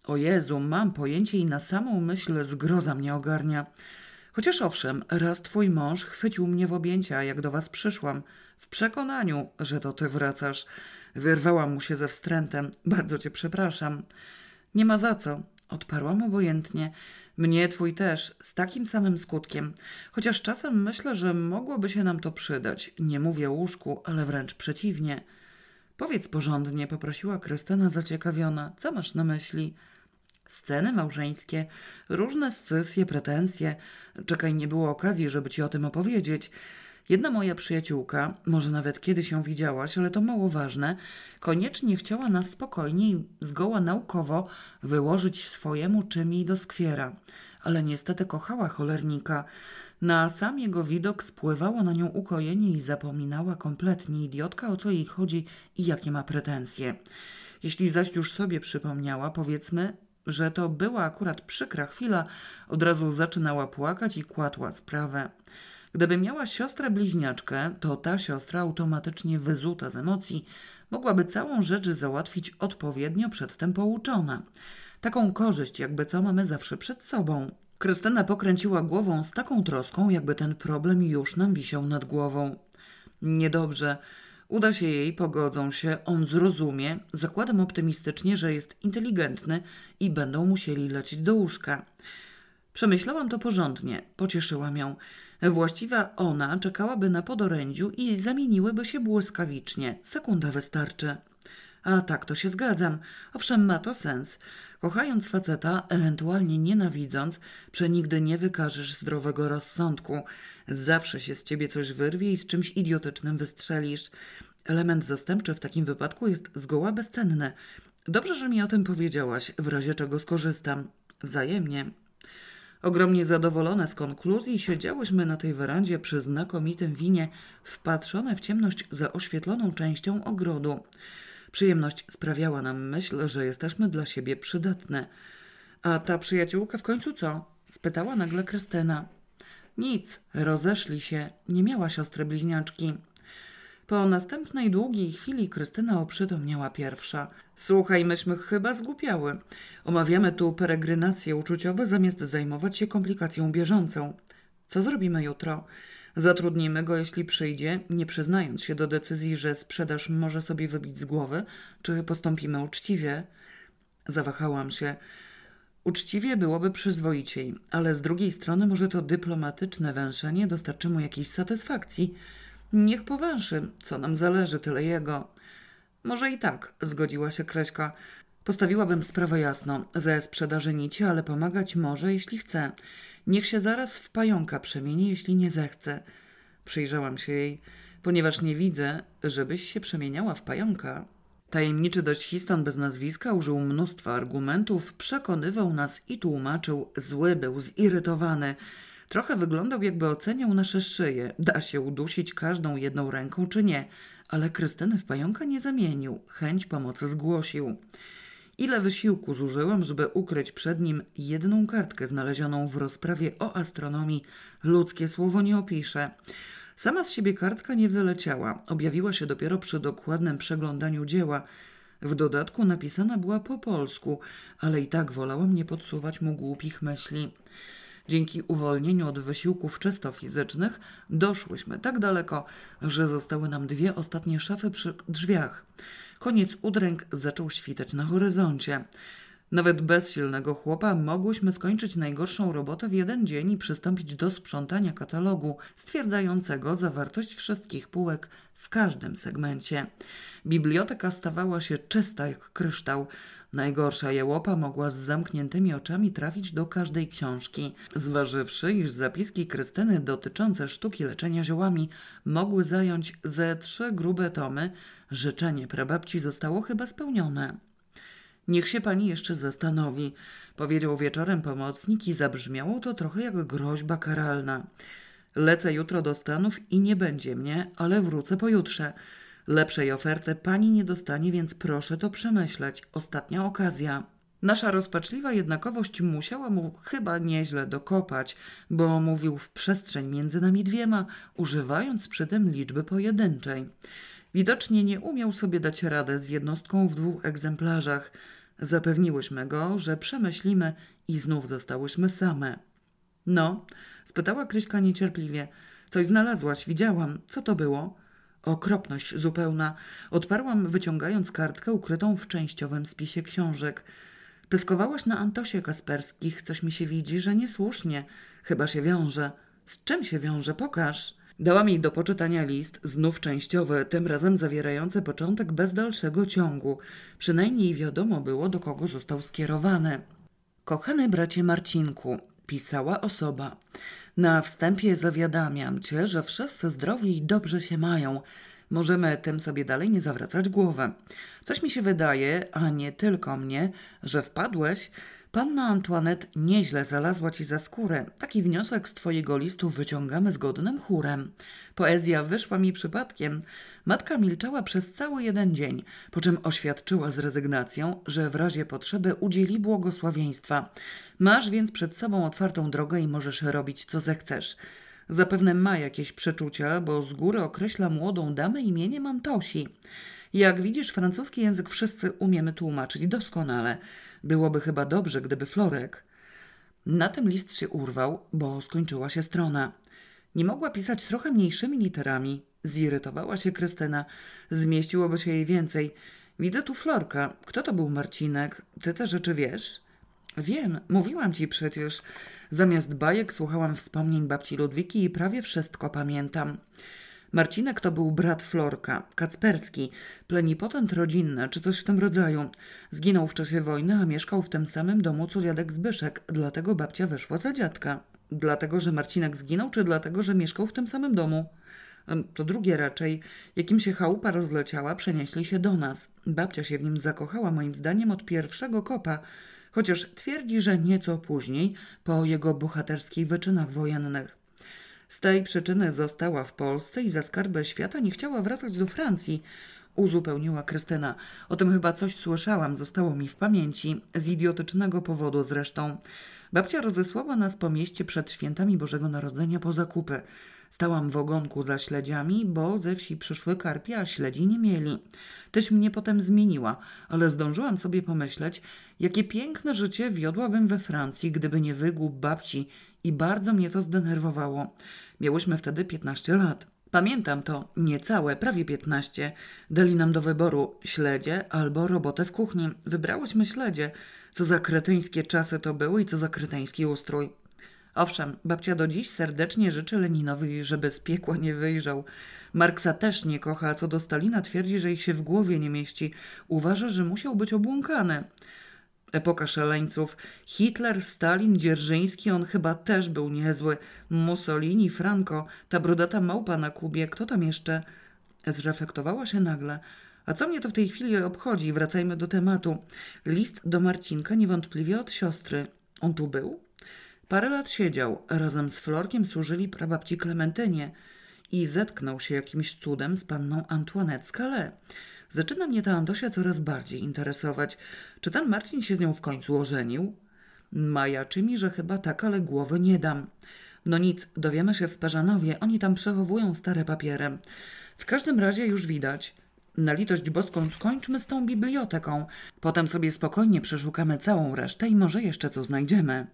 O Jezu, mam pojęcie i na samą myśl zgroza mnie ogarnia. Chociaż owszem, raz twój mąż chwycił mnie w objęcia, jak do was przyszłam, w przekonaniu, że to ty wracasz. Wyrwałam mu się ze wstrętem. Bardzo cię przepraszam. Nie ma za co, odparłam obojętnie. Mnie twój też, z takim samym skutkiem. Chociaż czasem myślę, że mogłoby się nam to przydać. Nie mówię łóżku, ale wręcz przeciwnie. Powiedz porządnie, poprosiła Krystyna zaciekawiona. Co masz na myśli? Sceny małżeńskie, różne scysje, pretensje. Czekaj, nie było okazji, żeby ci o tym opowiedzieć. Jedna moja przyjaciółka, może nawet kiedy się widziałaś, ale to mało ważne, koniecznie chciała nas spokojnie i zgoła naukowo wyłożyć swojemu, czym jej doskwiera. Ale niestety kochała cholernika. Na sam jego widok spływało na nią ukojenie i zapominała kompletnie idiotka, o co jej chodzi i jakie ma pretensje. Jeśli zaś już sobie przypomniała, powiedzmy, że to była akurat przykra chwila, od razu zaczynała płakać i kładła sprawę. Gdyby miała siostrę bliźniaczkę, to ta siostra automatycznie wyzuta z emocji mogłaby całą rzecz załatwić odpowiednio przedtem pouczona. Taką korzyść, jakby co mamy zawsze przed sobą. Krystyna pokręciła głową z taką troską, jakby ten problem już nam wisiał nad głową. Niedobrze. Uda się jej, pogodzą się, on zrozumie. Zakładam optymistycznie, że jest inteligentny i będą musieli lecieć do łóżka. Przemyślałam to porządnie, pocieszyłam ją. Właściwa ona czekałaby na podorędziu i zamieniłyby się błyskawicznie. Sekunda wystarczy. A tak, to się zgadzam. Owszem, ma to sens. Kochając faceta, ewentualnie nienawidząc, przenigdy nie wykażesz zdrowego rozsądku. Zawsze się z ciebie coś wyrwie i z czymś idiotycznym wystrzelisz. Element zastępczy w takim wypadku jest zgoła bezcenny. Dobrze, że mi o tym powiedziałaś, w razie czego skorzystam. Wzajemnie. Ogromnie zadowolone z konkluzji siedziałyśmy na tej werandzie przy znakomitym winie, wpatrzone w ciemność za oświetloną częścią ogrodu. Przyjemność sprawiała nam myśl, że jesteśmy dla siebie przydatne. A ta przyjaciółka w końcu co? spytała nagle Krystyna. Nic, rozeszli się, nie miała siostry bliźniaczki. Po następnej długiej chwili Krystyna oprzytomniała pierwsza. Słuchaj, myśmy chyba zgłupiały. Omawiamy tu peregrinacje uczuciowe zamiast zajmować się komplikacją bieżącą. Co zrobimy jutro? Zatrudnimy go, jeśli przyjdzie, nie przyznając się do decyzji, że sprzedaż może sobie wybić z głowy, czy postąpimy uczciwie? Zawahałam się. Uczciwie byłoby przyzwoiciej, ale z drugiej strony może to dyplomatyczne węszenie dostarczy mu jakiejś satysfakcji. Niech powęszy, co nam zależy, tyle jego. Może i tak, zgodziła się Kreśka. Postawiłabym sprawę jasno. Ze sprzedaży nici, ale pomagać może, jeśli chce. Niech się zaraz w pająka przemieni, jeśli nie zechce. Przyjrzałam się jej, ponieważ nie widzę, żebyś się przemieniała w pająka. Tajemniczy dość histon bez nazwiska użył mnóstwa argumentów, przekonywał nas i tłumaczył. Zły był, zirytowany. Trochę wyglądał, jakby oceniał nasze szyje. Da się udusić każdą jedną ręką, czy nie? Ale Krystyny w pająka nie zamienił. Chęć pomocy zgłosił. Ile wysiłku zużyłem, żeby ukryć przed nim jedną kartkę znalezioną w rozprawie o astronomii, ludzkie słowo nie opiszę. Sama z siebie kartka nie wyleciała, objawiła się dopiero przy dokładnym przeglądaniu dzieła. W dodatku napisana była po polsku, ale i tak wolałam nie podsuwać mu głupich myśli. Dzięki uwolnieniu od wysiłków czysto fizycznych doszłyśmy tak daleko, że zostały nam dwie ostatnie szafy przy drzwiach. Koniec udręk zaczął świtać na horyzoncie. Nawet bez silnego chłopa mogłyśmy skończyć najgorszą robotę w jeden dzień i przystąpić do sprzątania katalogu stwierdzającego zawartość wszystkich półek w każdym segmencie. Biblioteka stawała się czysta jak kryształ. Najgorsza jełopa mogła z zamkniętymi oczami trafić do każdej książki. Zważywszy, iż zapiski Krystyny dotyczące sztuki leczenia ziołami mogły zająć ze trzy grube tomy, życzenie prababci zostało chyba spełnione. Niech się pani jeszcze zastanowi, powiedział wieczorem pomocnik i zabrzmiało to trochę jak groźba karalna. Lecę jutro do Stanów i nie będzie mnie, ale wrócę pojutrze. Lepszej oferty pani nie dostanie, więc proszę to przemyśleć. Ostatnia okazja. Nasza rozpaczliwa jednakowość musiała mu chyba nieźle dokopać, bo mówił w przestrzeń między nami dwiema, używając przy tym liczby pojedynczej. Widocznie nie umiał sobie dać radę z jednostką w dwóch egzemplarzach. Zapewniłyśmy go, że przemyślimy i znów zostałyśmy same. No, spytała Kryśka niecierpliwie. Coś znalazłaś, widziałam. Co to było? Okropność zupełna. Odparłam, wyciągając kartkę ukrytą w częściowym spisie książek. Pyskowałaś na Antosie Kasperskich. Coś mi się widzi, że niesłusznie. Chyba się wiąże. Z czym się wiąże? Pokaż. Dałam jej do poczytania list, znów częściowy, tym razem zawierający początek bez dalszego ciągu. Przynajmniej wiadomo było, do kogo został skierowany. Kochany bracie Marcinku, pisała osoba. Na wstępie zawiadamiam cię, że wszyscy zdrowi i dobrze się mają. Możemy tym sobie dalej nie zawracać głowy. Coś mi się wydaje, a nie tylko mnie, że wpadłeś Panna Antoinette nieźle zalazła ci za skórę. Taki wniosek z twojego listu wyciągamy zgodnym chórem. Poezja wyszła mi przypadkiem. Matka milczała przez cały jeden dzień, po czym oświadczyła z rezygnacją, że w razie potrzeby udzieli błogosławieństwa. Masz więc przed sobą otwartą drogę i możesz robić co zechcesz. Zapewne ma jakieś przeczucia, bo z góry określa młodą damę imieniem Antosi. Jak widzisz, francuski język wszyscy umiemy tłumaczyć doskonale. Byłoby chyba dobrze, gdyby Florek. Na tym list się urwał, bo skończyła się strona. Nie mogła pisać trochę mniejszymi literami. Zirytowała się Krystyna. Zmieściłoby się jej więcej. Widzę tu Florka. Kto to był Marcinek? Ty te rzeczy wiesz? Wiem, mówiłam ci przecież. Zamiast bajek słuchałam wspomnień babci Ludwiki i prawie wszystko pamiętam. Marcinek to był brat Florka, Kacperski, plenipotent rodzinny, czy coś w tym rodzaju. Zginął w czasie wojny, a mieszkał w tym samym domu co dziadek Zbyszek, dlatego babcia wyszła za dziadka. Dlatego, że Marcinek zginął, czy dlatego, że mieszkał w tym samym domu? To drugie raczej. Jakim się chałupa rozleciała, przenieśli się do nas. Babcia się w nim zakochała, moim zdaniem, od pierwszego kopa, chociaż twierdzi, że nieco później, po jego bohaterskich wyczynach wojennych. Z tej przyczyny została w Polsce i za skarbę świata nie chciała wracać do Francji. Uzupełniła Krystyna. O tym chyba coś słyszałam, zostało mi w pamięci, z idiotycznego powodu zresztą. Babcia rozesłała nas po mieście przed świętami Bożego Narodzenia po zakupy. Stałam w ogonku za śledziami, bo ze wsi przyszły karpie, a śledzi nie mieli. Też mnie potem zmieniła, ale zdążyłam sobie pomyśleć, jakie piękne życie wiodłabym we Francji, gdyby nie wygłup babci i bardzo mnie to zdenerwowało. Miałyśmy wtedy 15 lat. Pamiętam to, niecałe, prawie 15. Dali nam do wyboru śledzie albo robotę w kuchni. Wybrałyśmy śledzie. Co za kretyńskie czasy to były i co za kretyński ustrój. Owszem, babcia do dziś serdecznie życzy Leninowi, żeby z piekła nie wyjrzał. Marksa też nie kocha, a co do Stalina twierdzi, że jej się w głowie nie mieści. Uważa, że musiał być obłąkany epoka szaleńców. Hitler, Stalin, Dzierżyński, on chyba też był niezły. Mussolini, Franco, ta brodata małpa na Kubie, kto tam jeszcze? Zreflektowała się nagle. A co mnie to w tej chwili obchodzi? Wracajmy do tematu. List do Marcinka niewątpliwie od siostry. On tu był? Parę lat siedział. Razem z Florkiem służyli prababci Klementynie i zetknął się jakimś cudem z panną Antoinette Scalais. Zaczyna mnie ta Antosia coraz bardziej interesować. Czy ten Marcin się z nią w końcu ożenił? Majaczy mi, że chyba tak, ale głowy nie dam. No nic, dowiemy się w Parzanowie, oni tam przechowują stare papiery. W każdym razie już widać. Na litość boską skończmy z tą biblioteką. Potem sobie spokojnie przeszukamy całą resztę i może jeszcze co znajdziemy.